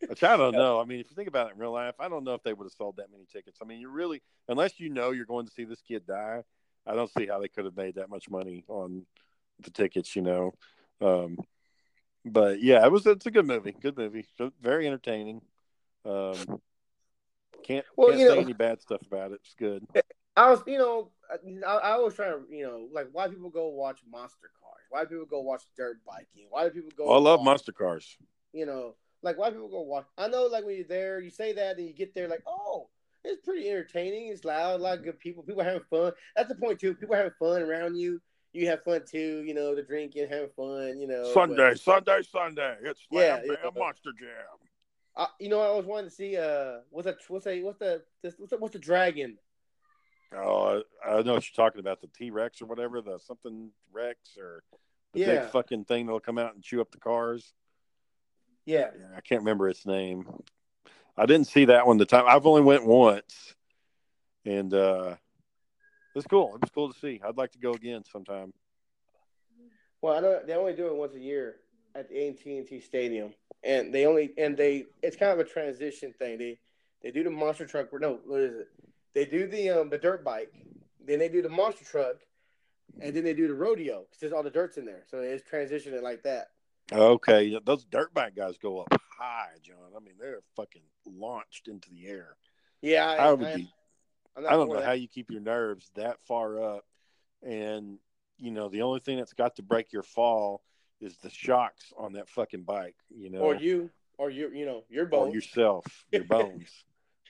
Speaker 4: Which I don't know. I mean, if you think about it in real life, I don't know if they would have sold that many tickets. I mean, you really, unless you know you're going to see this kid die, I don't see how they could have made that much money on the tickets. You know, um, but yeah, it was. It's a good movie. Good movie. Very entertaining. Um, can't
Speaker 5: Well,
Speaker 4: can't
Speaker 5: you
Speaker 4: say
Speaker 5: know-
Speaker 4: any bad stuff about it. It's good.
Speaker 5: I was, you know, I, I always try to, you know, like why people go watch monster cars? Why do people go watch dirt biking? Why do people go?
Speaker 4: Well, I love
Speaker 5: watch,
Speaker 4: monster cars.
Speaker 5: You know, like why people go watch? I know, like when you're there, you say that, and you get there, like, oh, it's pretty entertaining. It's loud, a lot of good people. People having fun. That's the point too. People having fun around you. You have fun too. You know, the drinking, having fun. You know,
Speaker 4: Sunday, Sunday, Sunday. It's
Speaker 5: Yeah,
Speaker 4: Bam
Speaker 5: yeah.
Speaker 4: Monster Jam.
Speaker 5: Uh, you know, I was wanting to see. Uh, what's that? What's that? What's the? What's the, what's the dragon?
Speaker 4: Oh, I, I know what you're talking about. The T Rex or whatever, the something Rex or the
Speaker 5: Yeah.
Speaker 4: big fucking thing that'll come out and chew up the cars.
Speaker 5: Yeah.
Speaker 4: Yeah, I can't remember its name. I didn't see that one the time. I've only went once, and uh it's cool. It was cool to see. I'd like to go again sometime.
Speaker 5: Well, I know they only do it once a year at the AT&T Stadium, and they only and they it's kind of a transition thing. They they do the monster truck. No, what is it? They do the um the dirt bike, then they do the monster truck, and then they do the rodeo because there's all the dirt's in there. So it's transitioning it like that.
Speaker 4: Okay, those dirt bike guys go up high, John. I mean, they're fucking launched into the air.
Speaker 5: Yeah, I,
Speaker 4: I would
Speaker 5: I,
Speaker 4: be I don't know
Speaker 5: that.
Speaker 4: how you keep your nerves that far up. And, you know, the only thing that's got to break your fall is the shocks on that fucking bike, you know,
Speaker 5: or you or you you know your bones.
Speaker 4: or yourself, your bones,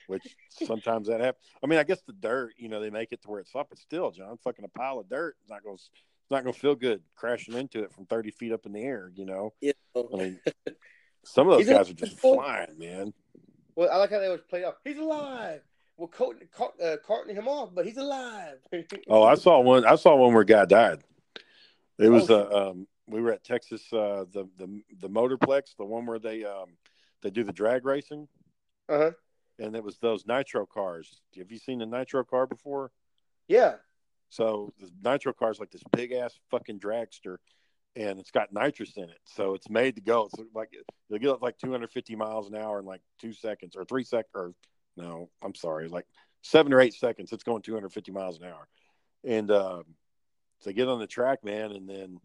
Speaker 4: which sometimes that happens. I mean, I guess the dirt, you know, they make it to where it's up, but still, John, fucking a pile of dirt is not going to. It's not going to feel good crashing into it from 30 feet up in the air, you know.
Speaker 5: You
Speaker 4: I mean, some of those
Speaker 5: He's
Speaker 4: guys are just flying, man.
Speaker 5: Well, I like how they always play off. He's alive. Well, Courtney, Car- uh, carting him off, but he's alive.
Speaker 4: Oh, I saw one. I saw one where a guy died. It was
Speaker 5: Oh,
Speaker 4: uh, um, we were at Texas, uh, the the the Motorplex, the one where they um, they do the drag racing,
Speaker 5: Uh huh.
Speaker 4: and it was those nitro cars. Have you seen the nitro car before?
Speaker 5: Yeah.
Speaker 4: So the nitro car is like this big ass fucking dragster, and it's got nitrous in it, so it's made to go. It's like you'll get up like 250 miles an hour in like two seconds or three sec or no, I'm sorry, like seven or eight seconds. It's going 250 miles an hour, and um, so they get on the track, man, and then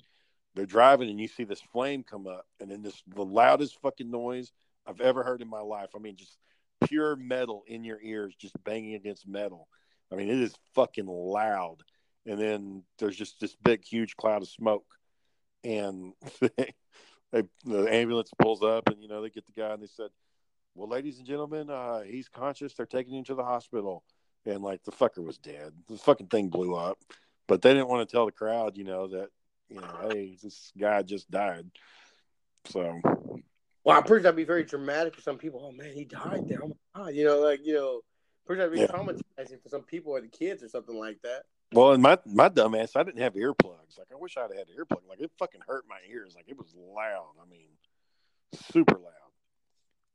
Speaker 4: they're driving, and you see this flame come up, and then this the loudest fucking noise I've ever heard in my life. I mean, just pure metal in your ears, just banging against metal. I mean, it is fucking loud. And then there's just this big, huge cloud of smoke, and they, the ambulance pulls up, and you know they get the guy, and they said, "Well, ladies and gentlemen, uh, he's conscious. They're taking him to the hospital." And like the fucker was dead. The fucking thing blew up, but they didn't want to tell the crowd, you know, that you know, hey, this guy just died. So
Speaker 5: Well, I'm pretty sure that'd be very dramatic for some people. Oh man, he died there. Oh my god, you know, like you know, pretty sure that'd be
Speaker 4: Yeah.
Speaker 5: traumatizing for some people or the kids or something like that.
Speaker 4: Well, and my my dumb ass, I didn't have earplugs. Like I wish I'd had earplugs. Like it fucking hurt my ears. Like it was loud. I mean, super loud.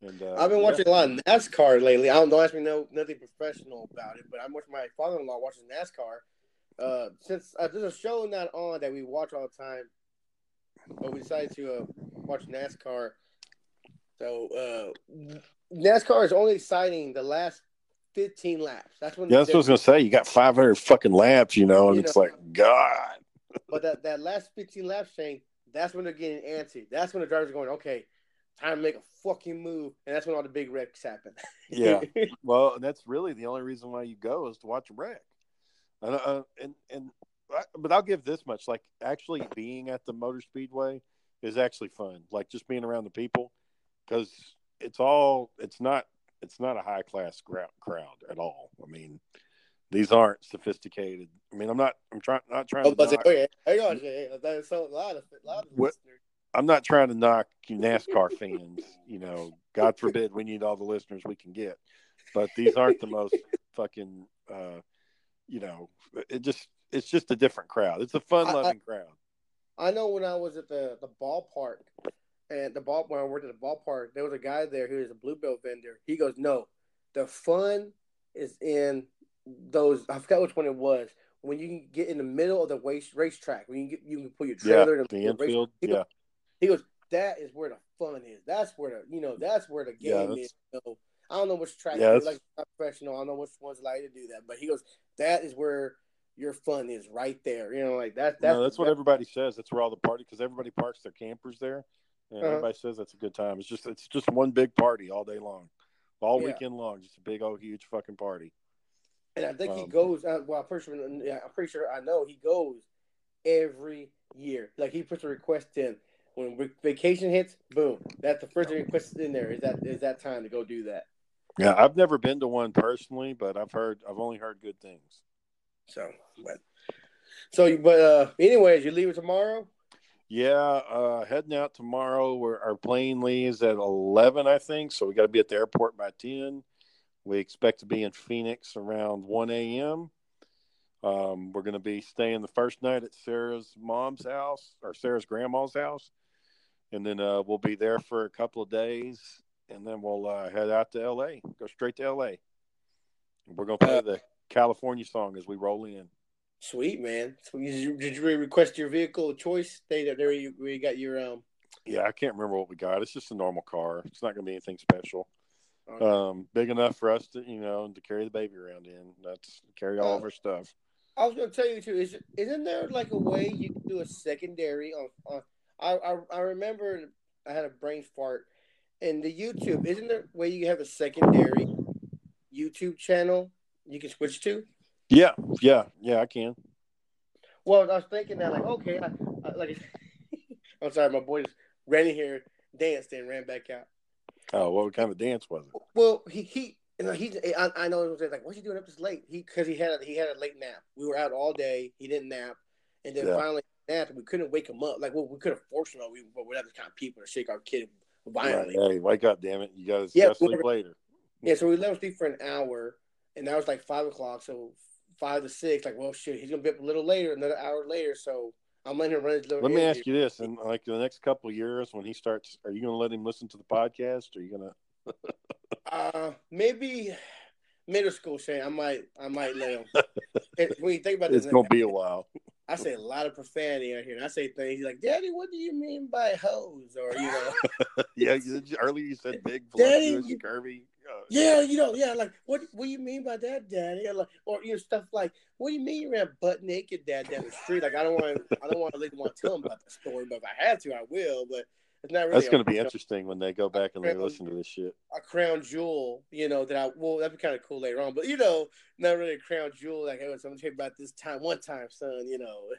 Speaker 4: And uh,
Speaker 5: I've been
Speaker 4: yeah.
Speaker 5: watching a lot of NASCAR lately. I don't, don't ask me no nothing professional about it, but I'm watching my father-in-law watches NASCAR. Uh, since uh, there's a show not on that we watch all the time, but we decided to uh, watch NASCAR. So uh, NASCAR is only citing the last 15 laps. That's when.
Speaker 4: Yeah, that's what I was gonna say. You got 500 fucking laps, you know, and
Speaker 5: You
Speaker 4: it's
Speaker 5: know.
Speaker 4: like God.
Speaker 5: But that, that last 15 laps, Shane, that's when they're getting antsy. That's when the drivers are going, okay, time to make a fucking move. And that's when all the big wrecks happen.
Speaker 4: Yeah. Well, that's really the only reason why you go is to watch a wreck. And uh, and and but I'll give this much: like actually being at the motor speedway is actually fun. Like just being around the people because it's all it's not it's not a high class crowd crowd at all. I mean, these aren't sophisticated. I mean, I'm not I'm trying not trying
Speaker 5: Oh,
Speaker 4: to knock,
Speaker 5: okay, hang on. That's so, a lot of, a lot of
Speaker 4: What-. I'm not trying to knock you NASCAR fans. You know, God forbid we need all the listeners we can get, but these aren't the most fucking. Uh, you know, it just it's just a different crowd. It's a fun loving crowd.
Speaker 5: I know when I was at the, the ballpark, and the ball when I worked at the ballpark, there was a guy there who was a bluebell vendor. He goes, "No, the fun is in those. I forgot which one it was. When you can get in the middle of the race racetrack, when you can get, you can put your
Speaker 4: Yeah,
Speaker 5: trailer in
Speaker 4: the
Speaker 5: the race-
Speaker 4: infield.
Speaker 5: He goes,
Speaker 4: Yeah,
Speaker 5: He goes, that is where the fun is. That's where the you know that's where the game
Speaker 4: that's-
Speaker 5: is. You know, I don't know which track
Speaker 4: Yeah, that's-
Speaker 5: like not professional. I don't know which ones like to do that, but he goes, that is where your fun is right there. You know, like that. That's
Speaker 4: no, that's what everybody says. That's where all the party because everybody parks their campers there, and
Speaker 5: Uh-huh.
Speaker 4: everybody says that's a good time. It's just it's just one big party all day long, all
Speaker 5: Yeah.
Speaker 4: weekend long. Just a big old huge fucking party.
Speaker 5: And I think he
Speaker 4: Um,
Speaker 5: goes. Uh, well, I'm pretty sure. I'm pretty sure. I know he goes every year. Like he puts a request in when vacation hits. Boom. That's the first request in there. Is that is that time to go do that?
Speaker 4: Yeah, I've never been to one personally, but I've heard I've only heard good things.
Speaker 5: So, but so, but uh, anyways, you leave it tomorrow.
Speaker 4: Yeah, uh, heading out tomorrow. Where our plane leaves at eleven, I think. So we got to be at the airport by ten. We expect to be in Phoenix around one a.m. Um, we're going to be staying the first night at Sarah's mom's house or Sarah's grandma's house, and then uh, we'll be there for a couple of days, and then we'll uh, head out to L.A. Go straight to L.A. We're going to play
Speaker 5: Uh,
Speaker 4: the California song as we roll in.
Speaker 5: Sweet man. So did you, did you request your vehicle of choice? They there you, got your um.
Speaker 4: Yeah, I can't remember what we got. It's just a normal car. It's not going to be anything special.
Speaker 5: Okay.
Speaker 4: Um, big enough for us to, you know, to carry the baby around in. That's carry all of our stuff.
Speaker 5: I was going to tell you too. Is isn't there like a way you can do a secondary on? on I, I I remember I had a brain fart. In the YouTube, isn't there way you have a secondary YouTube channel you can switch to?
Speaker 4: Yeah, yeah, yeah. I can.
Speaker 5: Well, I was thinking that like okay, I, I, like I'm sorry, my boy just ran in here, danced, and ran back out.
Speaker 4: Oh, what kind of dance was it?
Speaker 5: Well, he he you know, he I, I know it was like, what's he doing up this late? He because he had a, he had a late nap. We were out all day. He didn't nap, and then
Speaker 4: Yeah.
Speaker 5: finally napped. We couldn't wake him up. Like, well, we could have forced him. Up. We but we're not the kind of people to shake our kid violently.
Speaker 4: Right, Hey, wake up, damn it! You to
Speaker 5: Yeah,
Speaker 4: sleep later.
Speaker 5: Yeah, so we let him sleep for an hour, and that was like five o'clock. So five to six, like, well, shit, he's gonna be up a little later, another hour later. So I'm letting him run his little.
Speaker 4: Let me ask you this: in like the next couple of years, when he starts, are you going to let him listen to the podcast? Or are you going to?
Speaker 5: Uh, maybe middle school, Shane. I might, I might let him. When you think about this,
Speaker 4: It's to be a while.
Speaker 5: I say a lot of profanity out here, and I say things he's like, "Daddy, what do you mean by hose?" Or you know,
Speaker 4: yeah, you, earlier you said big,
Speaker 5: Daddy, you-
Speaker 4: curvy. Uh,
Speaker 5: yeah, you know, yeah, like what? What do you mean by that, Daddy? Or, like, or you know, stuff like, "What do you mean you ran butt naked, Dad, down the street?" Like, I don't want, I don't want to let want to tell him about the story, but if I had to, I will. But it's not really.
Speaker 4: That's going to be interesting when they go back and they listen to this shit.
Speaker 5: a crown jewel, you know, that I well, that'd be kind of cool later on, but you know, not really a crown jewel. Like, hey, I'm gonna tell you about this time, one time, son. You know,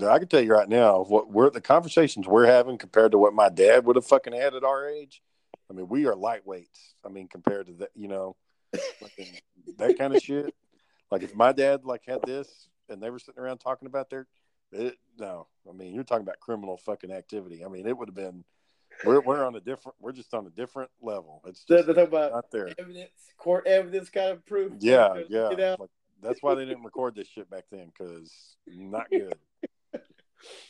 Speaker 4: I can tell you right now, what we're the conversations we're having compared to what my dad would have fucking had at our age. I mean, we are lightweights. I mean, compared to that, you know, that kind of shit. Like if my dad like had this and they were sitting around talking about their, it, no, I mean, you're talking about criminal fucking activity. I mean, it would have been. We're we're on a different. We're just on a different level. It's just
Speaker 5: talk about
Speaker 4: not there.
Speaker 5: evidence, court evidence, kind of proof.
Speaker 4: Yeah, yeah.
Speaker 5: You know?
Speaker 4: Like, that's why they didn't record this shit back then because not good.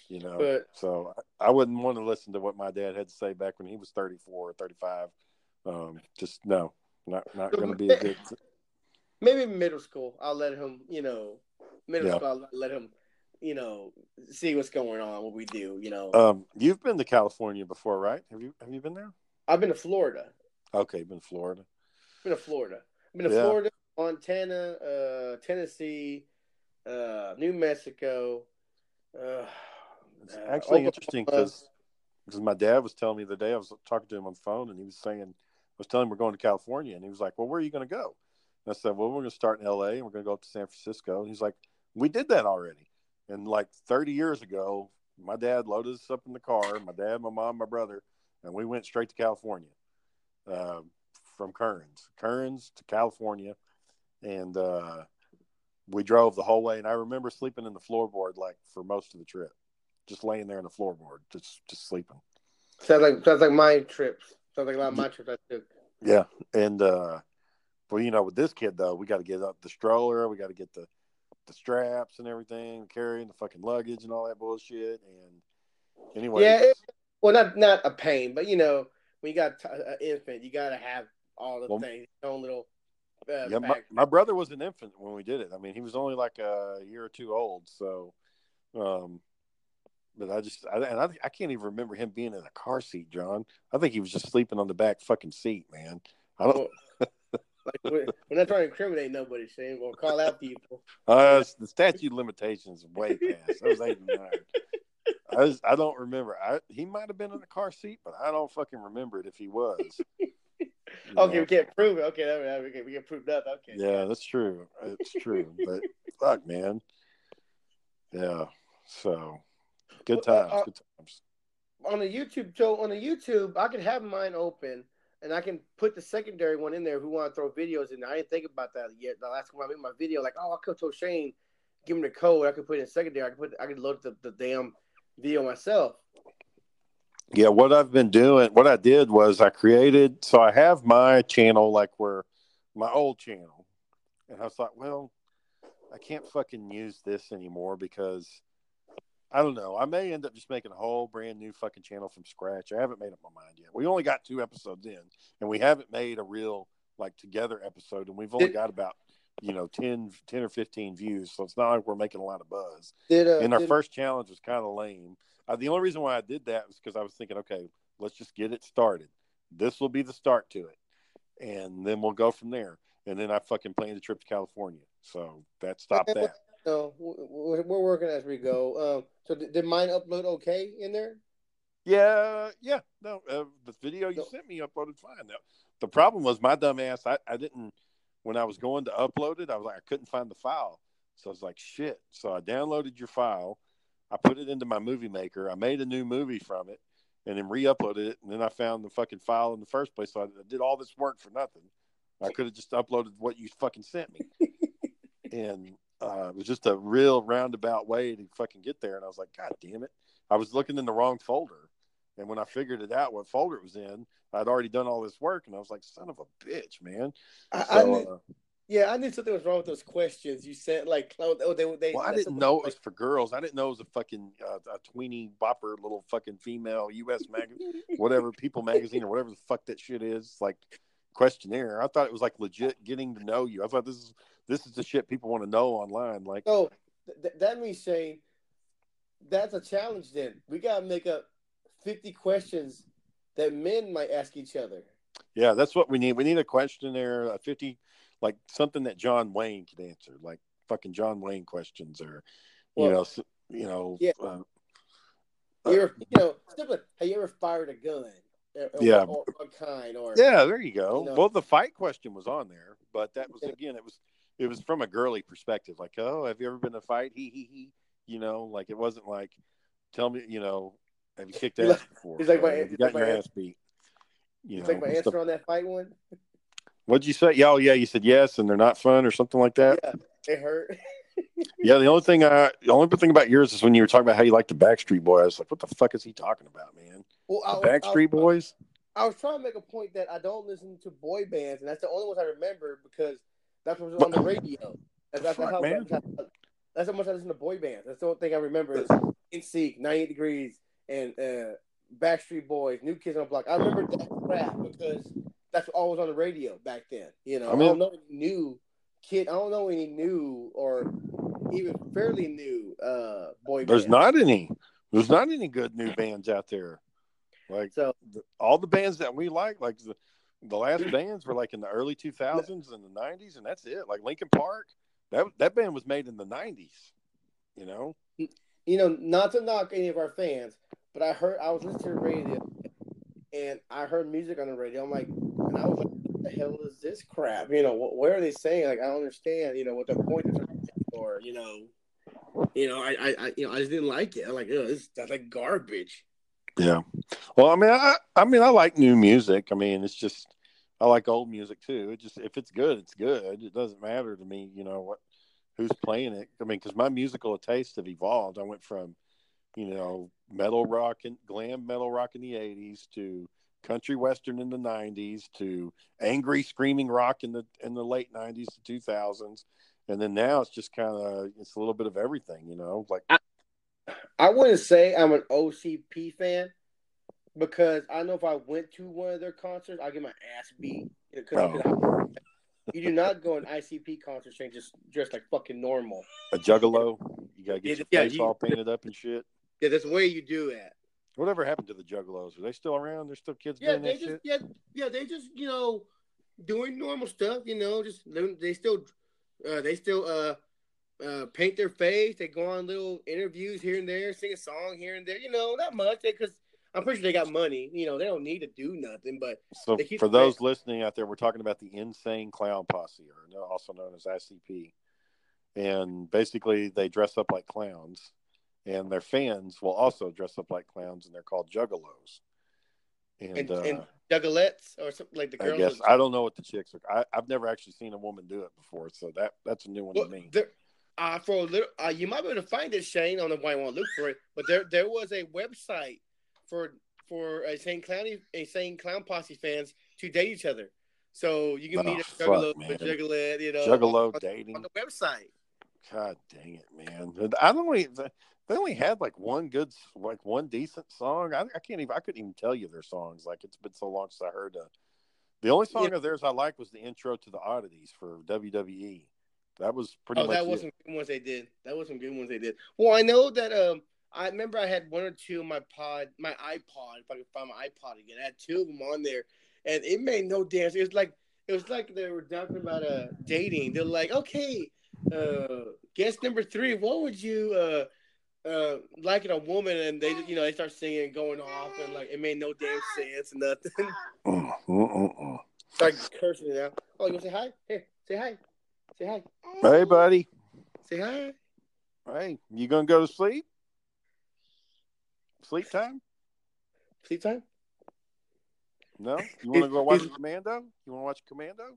Speaker 4: you know,
Speaker 5: But-
Speaker 4: so I, I wouldn't want to listen to what my dad had to say back when he was 34 or 35. Um, just no, not not going to be a good.
Speaker 5: maybe middle school. I'll let him, you know, middle
Speaker 4: Yeah.
Speaker 5: school. I'll let him, you know, see what's going on, what we do. You know,
Speaker 4: Um, you've been to California before, right? Have you Have you been there?
Speaker 5: I've been to Florida.
Speaker 4: Okay, you've been to Florida.
Speaker 5: been to Florida. I've been to
Speaker 4: Yeah.
Speaker 5: Florida, Montana, uh, Tennessee, uh, New Mexico. Uh,
Speaker 4: It's
Speaker 5: uh,
Speaker 4: actually
Speaker 5: Oklahoma.
Speaker 4: interesting because because my dad was telling me the day I was talking to him on the phone, and he was saying, I was telling him we're going to California, and he was like, "Well, where are you going to go?" And I said, "Well, we're going to start in L.A. and we're going to go up to San Francisco." And he's like, "We did that already." And like 30 years ago, my dad loaded us up in the car, my dad, my mom, my brother, and we went straight to California uh, from Kearns, Kearns to California, and uh, we drove the whole way. And I remember sleeping in the floorboard like for most of the trip, just laying there in the floorboard, just just sleeping.
Speaker 5: sounds like sounds like my trips. Sounds like a lot of my trips I took.
Speaker 4: Yeah, and uh, well, you know, with this kid though, we got to get up the stroller, we got to get the the straps and everything, carrying the fucking luggage and all that bullshit. And anyway,
Speaker 5: Yeah, it- Well, not not a pain, but you know, when you got t- an infant, you got to have all the
Speaker 4: Well-
Speaker 5: things. Your own little. Uh,
Speaker 4: yeah, my, my brother was an infant when we did it. I mean, he was only like a year or two old, so um, but I just I, and I, I can't even remember him being in a car seat, John. I think he was just sleeping on the back fucking seat, man. I don't.
Speaker 5: Like we're, we're not trying to incriminate nobody, Shane. We'll call out people.
Speaker 4: Uh, the statute limitations way past. I was eight and nine. I, was, I don't remember. I, he might have been in the car seat, but I don't fucking remember it if he was.
Speaker 5: okay, we can't prove it. Okay, we can, we can prove that. Okay.
Speaker 4: Yeah, that's true. It's true. but fuck, man. Yeah. So good times. Uh, good times.
Speaker 5: On the YouTube, so on the YouTube, I could have mine open and I can put the secondary one in there who want to throw videos in. I didn't think about that yet. The last time I made my video, like, oh, I could tell Shane, give him the code. I could put it in secondary. I could put, I could load the, the damn video myself.
Speaker 4: Yeah, what I've been doing, what I did was I created, so I have my channel like where my old channel, and I was like, well, I can't fucking use this anymore because I don't know. I may end up just making a whole brand new fucking channel from scratch. I haven't made up my mind yet. We only got two episodes in, and we haven't made a real like together episode, and we've only got about you know 10, 10 or fifteen views. So it's not like we're making a lot of buzz. Did, uh, and our did... first challenge was kind of lame. Uh, the only reason why I did that was because I was thinking, okay, let's just get it started. This will be the start to it, and then we'll go from there. And then I fucking planned a trip to California, so that stopped that.
Speaker 5: No, we're working as we go. Um, so did mine upload okay in there?
Speaker 4: Yeah, yeah. No, uh, the video you no. sent me uploaded fine. Now, the problem was my dumb ass. I, I didn't when I was going to upload it. I was like, I couldn't find the file, so I was like, shit. So I downloaded your file. I put it into my movie maker. I made a new movie from it, and then re-uploaded it. And then I found the fucking file in the first place. So I, I did all this work for nothing. I could have just uploaded what you fucking sent me. and uh, it was just a real roundabout way to fucking get there. And I was like, God damn it. I was looking in the wrong folder. And when I figured it out, what folder it was in, I'd already done all this work. And I was like, son of a bitch, man.
Speaker 5: I, so, I knew, uh, yeah, I knew something was wrong with those questions. You said, like, oh, they, they,
Speaker 4: well, I didn't know it was for girls. I didn't know it was a fucking uh, a tweeny bopper little fucking female U.S. magazine, whatever, People magazine or whatever the fuck that shit is. Like, questionnaire. I thought it was like legit getting to know you. I thought this is this is the shit people want to know online. Like,
Speaker 5: oh, th- that means Shane, that's a challenge. Then we gotta make up fifty questions that men might ask each other.
Speaker 4: Yeah, that's what we need. We need a questionnaire, a fifty, like something that John Wayne could answer, like fucking John Wayne questions, or you well, know, you know,
Speaker 5: yeah. Uh, you ever, you know, have you ever fired a gun?
Speaker 4: Or, yeah, or, or kind, or yeah, there you go. You know, well, the fight question was on there, but that was again, it was it was from a girly perspective, like, oh, have you ever been in a fight? He he he. You know, like it wasn't like, tell me, you know, have you kicked ass like, before? He's like, my, you got your ass beat?
Speaker 5: You know, like my answer stuff. on that fight one.
Speaker 4: What'd you say? Yeah, oh, yeah, you said yes, and they're not fun or something like that.
Speaker 5: Yeah, it hurt.
Speaker 4: yeah, the only thing I, the only thing about yours is when you were talking about how you like the Backstreet Boys. I was like, what the fuck is he talking about, man? Well, the Backstreet Boys.
Speaker 5: I was trying to make a point that I don't listen to boy bands, and that's the only ones I remember because that's what was on the radio. That's, that's, how, man. that's how much I listen to boy bands. That's the only thing I remember is NSYNC, 98 Degrees, and uh, Backstreet Boys, New Kids on the Block. I remember that crap because that's all was on the radio back then. You know, I, mean, I don't know any new kid. I don't know any new or even fairly new uh, boy.
Speaker 4: There's bands. not any. There's not any good new bands out there. Like so, the, all the bands that we like, like the the last bands were like in the early 2000s and the 90s, and that's it. Like Linkin Park, that that band was made in the 90s. You know.
Speaker 5: You know, not to knock any of our fans, but I heard I was listening to the radio, and I heard music on the radio. I'm like, and I was like, what the hell is this crap? You know, what, what are they saying? Like, I don't understand. You know, what the point is, or you know, you know, I, I, I you know, I just didn't like it. I'm like, oh, this that's like garbage.
Speaker 4: Yeah. Well, I mean, I, I mean, I like new music. I mean, it's just I like old music too. It just if it's good, it's good. It doesn't matter to me, you know what, who's playing it. I mean, because my musical tastes have evolved. I went from, you know, metal rock and glam metal rock in the '80s to country western in the '90s to angry screaming rock in the in the late '90s to 2000s, and then now it's just kind of it's a little bit of everything, you know. Like I,
Speaker 5: I wouldn't say I'm an OCP fan because I know if I went to one of their concerts, I'd get my ass beat. Oh. you do not go an ICP concert and just dress like fucking normal.
Speaker 4: A juggalo, you gotta get yeah, your face yeah, all painted up and shit.
Speaker 5: Yeah, that's the way you do that.
Speaker 4: Whatever happened to the Juggalos? Are they still around? There's still kids
Speaker 5: Yeah,
Speaker 4: doing
Speaker 5: they
Speaker 4: that
Speaker 5: just
Speaker 4: shit.
Speaker 5: yeah yeah they just you know doing normal stuff. You know, just living- they still uh, they still uh uh paint their face. They go on little interviews here and there, sing a song here and there. You know, not much because I'm pretty sure they got money. You know, they don't need to do nothing. But
Speaker 4: So for those
Speaker 5: face-
Speaker 4: listening out there, we're talking about the Insane Clown Posse, or also known as ICP. And basically, they dress up like clowns, and their fans will also dress up like clowns, and they're called Juggalos. And,
Speaker 5: and,
Speaker 4: uh,
Speaker 5: and juggalettes or something like the
Speaker 4: I
Speaker 5: girls.
Speaker 4: guess I don't know what the chicks are. I, I've never actually seen a woman do it before, so that that's a new one
Speaker 5: Well,
Speaker 4: to me.
Speaker 5: there, uh, for a little, uh, you might be able to find it, Shane. I don't know why I want to look for it, but there there was a website for for Insane Clown Insane Clown Posse fans to date each other. So you can
Speaker 4: Oh,
Speaker 5: meet a
Speaker 4: fuck,
Speaker 5: juggalo, a juggalette, you know,
Speaker 4: Juggalo
Speaker 5: on,
Speaker 4: dating.
Speaker 5: on the website.
Speaker 4: God dang it, man! I don't even. They only had like one good, like one decent song. I, I can't even. I couldn't even tell you their songs. Like it's been so long since I heard. Uh, the only song
Speaker 5: Yeah.
Speaker 4: of theirs I liked was the intro to the Oddities for WWE. That was pretty
Speaker 5: Oh,
Speaker 4: much.
Speaker 5: that
Speaker 4: it.
Speaker 5: was some good ones they did. That was some good ones they did. Well, I know that. Um, I remember I had one or two on my pod, my iPod. If I could find my iPod again, I had two of them on there, and it made no difference. It was like it was like they were talking about uh dating. They're like, okay, uh, guess number three. What would you uh uh like in a woman? And they, you know, they start singing, and going off, and like it made no damn sense nothing.
Speaker 4: Mm, mm, mm, mm.
Speaker 5: Start cursing it out. Oh, you want to say hi? Hey, say hi. Say hi.
Speaker 4: Hey, buddy.
Speaker 5: Say hi.
Speaker 4: Hey, you gonna go to sleep? Sleep time?
Speaker 5: Sleep time.
Speaker 4: No. You want to go watch Commando? You want to watch Commando?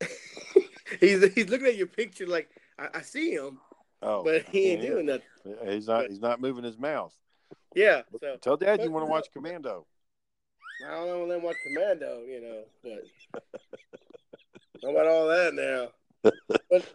Speaker 5: he's he's looking at your picture like I, I see him,
Speaker 4: Oh,
Speaker 5: but he ain't
Speaker 4: yeah.
Speaker 5: doing nothing.
Speaker 4: He's not. He's not moving his mouth.
Speaker 5: Yeah, so
Speaker 4: Tell Dad you want to watch Commando.
Speaker 5: I don't know him watch Commando, you know, but how about all that now? But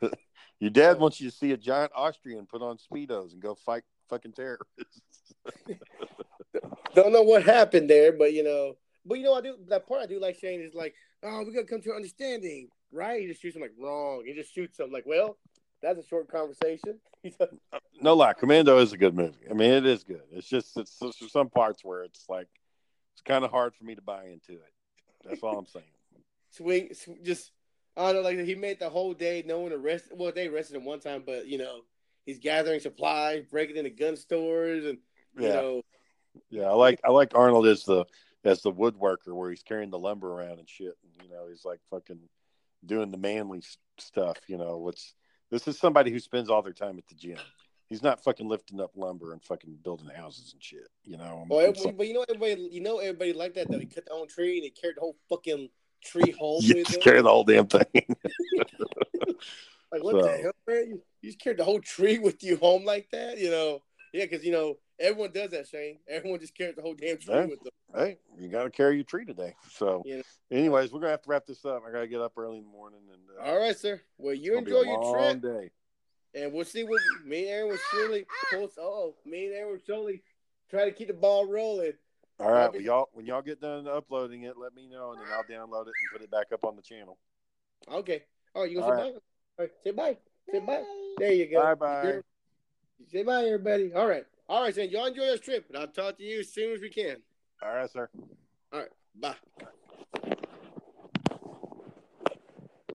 Speaker 4: Your dad wants you to see a giant Austrian put on speedos and go fight fucking terrorists.
Speaker 5: don't know what happened there, but you know, but you know, I do that part I do like Shane is like, oh, we gotta come to an understanding, right? He just shoots him like wrong. He just shoots him like, well, that's a short conversation.
Speaker 4: Uh, no lie, Commando is a good movie. I mean, it is good. It's just it's there's some parts where it's like it's kind of hard for me to buy into it. That's all I'm saying.
Speaker 5: Swing, sw- just I don't know, like he made the whole day. No one arrested. Well, they arrested him one time, but you know, he's gathering supplies, breaking into gun stores, and you
Speaker 4: Yeah,
Speaker 5: know,
Speaker 4: yeah. I like I like Arnold as the as the woodworker where he's carrying the lumber around and shit. And, you know, he's like fucking doing the manly stuff. You know, which this is somebody who spends all their time at the gym. He's not fucking lifting up lumber and fucking building houses and shit. You know,
Speaker 5: well, everybody, but you know, everybody, you know, everybody like that though. He cut their own tree and he carried the whole fucking tree home
Speaker 4: you
Speaker 5: with
Speaker 4: just carry the whole damn thing.
Speaker 5: Like what
Speaker 4: So-
Speaker 5: the hell, man? You, you just carried the whole tree with you home like that? You know? Yeah, because you know everyone does that, Shane. Everyone just carries the whole damn tree with them.
Speaker 4: hey, you got to carry your tree today. So,
Speaker 5: Yeah.
Speaker 4: anyways, we're gonna have to wrap this up. I gotta get up early in the morning, and uh,
Speaker 5: All right, sir. Well, you enjoy your
Speaker 4: long
Speaker 5: trip.
Speaker 4: Day.
Speaker 5: And we'll see what me and Aaron will surely post. Oh, me and Aaron will surely try to keep the ball rolling.
Speaker 4: All right, well, y'all, when y'all get done uploading it, let me know, and then I'll download it and put it back up on the channel.
Speaker 5: Okay. All right, you
Speaker 4: All
Speaker 5: gonna say
Speaker 4: right.
Speaker 5: bye? All right, say bye. Say bye. There you go.
Speaker 4: Bye bye.
Speaker 5: Say bye, everybody. All right. All right, then. Y'all enjoy your trip, and I'll talk to you as soon as we can.
Speaker 4: All right, sir. All right.
Speaker 5: Bye.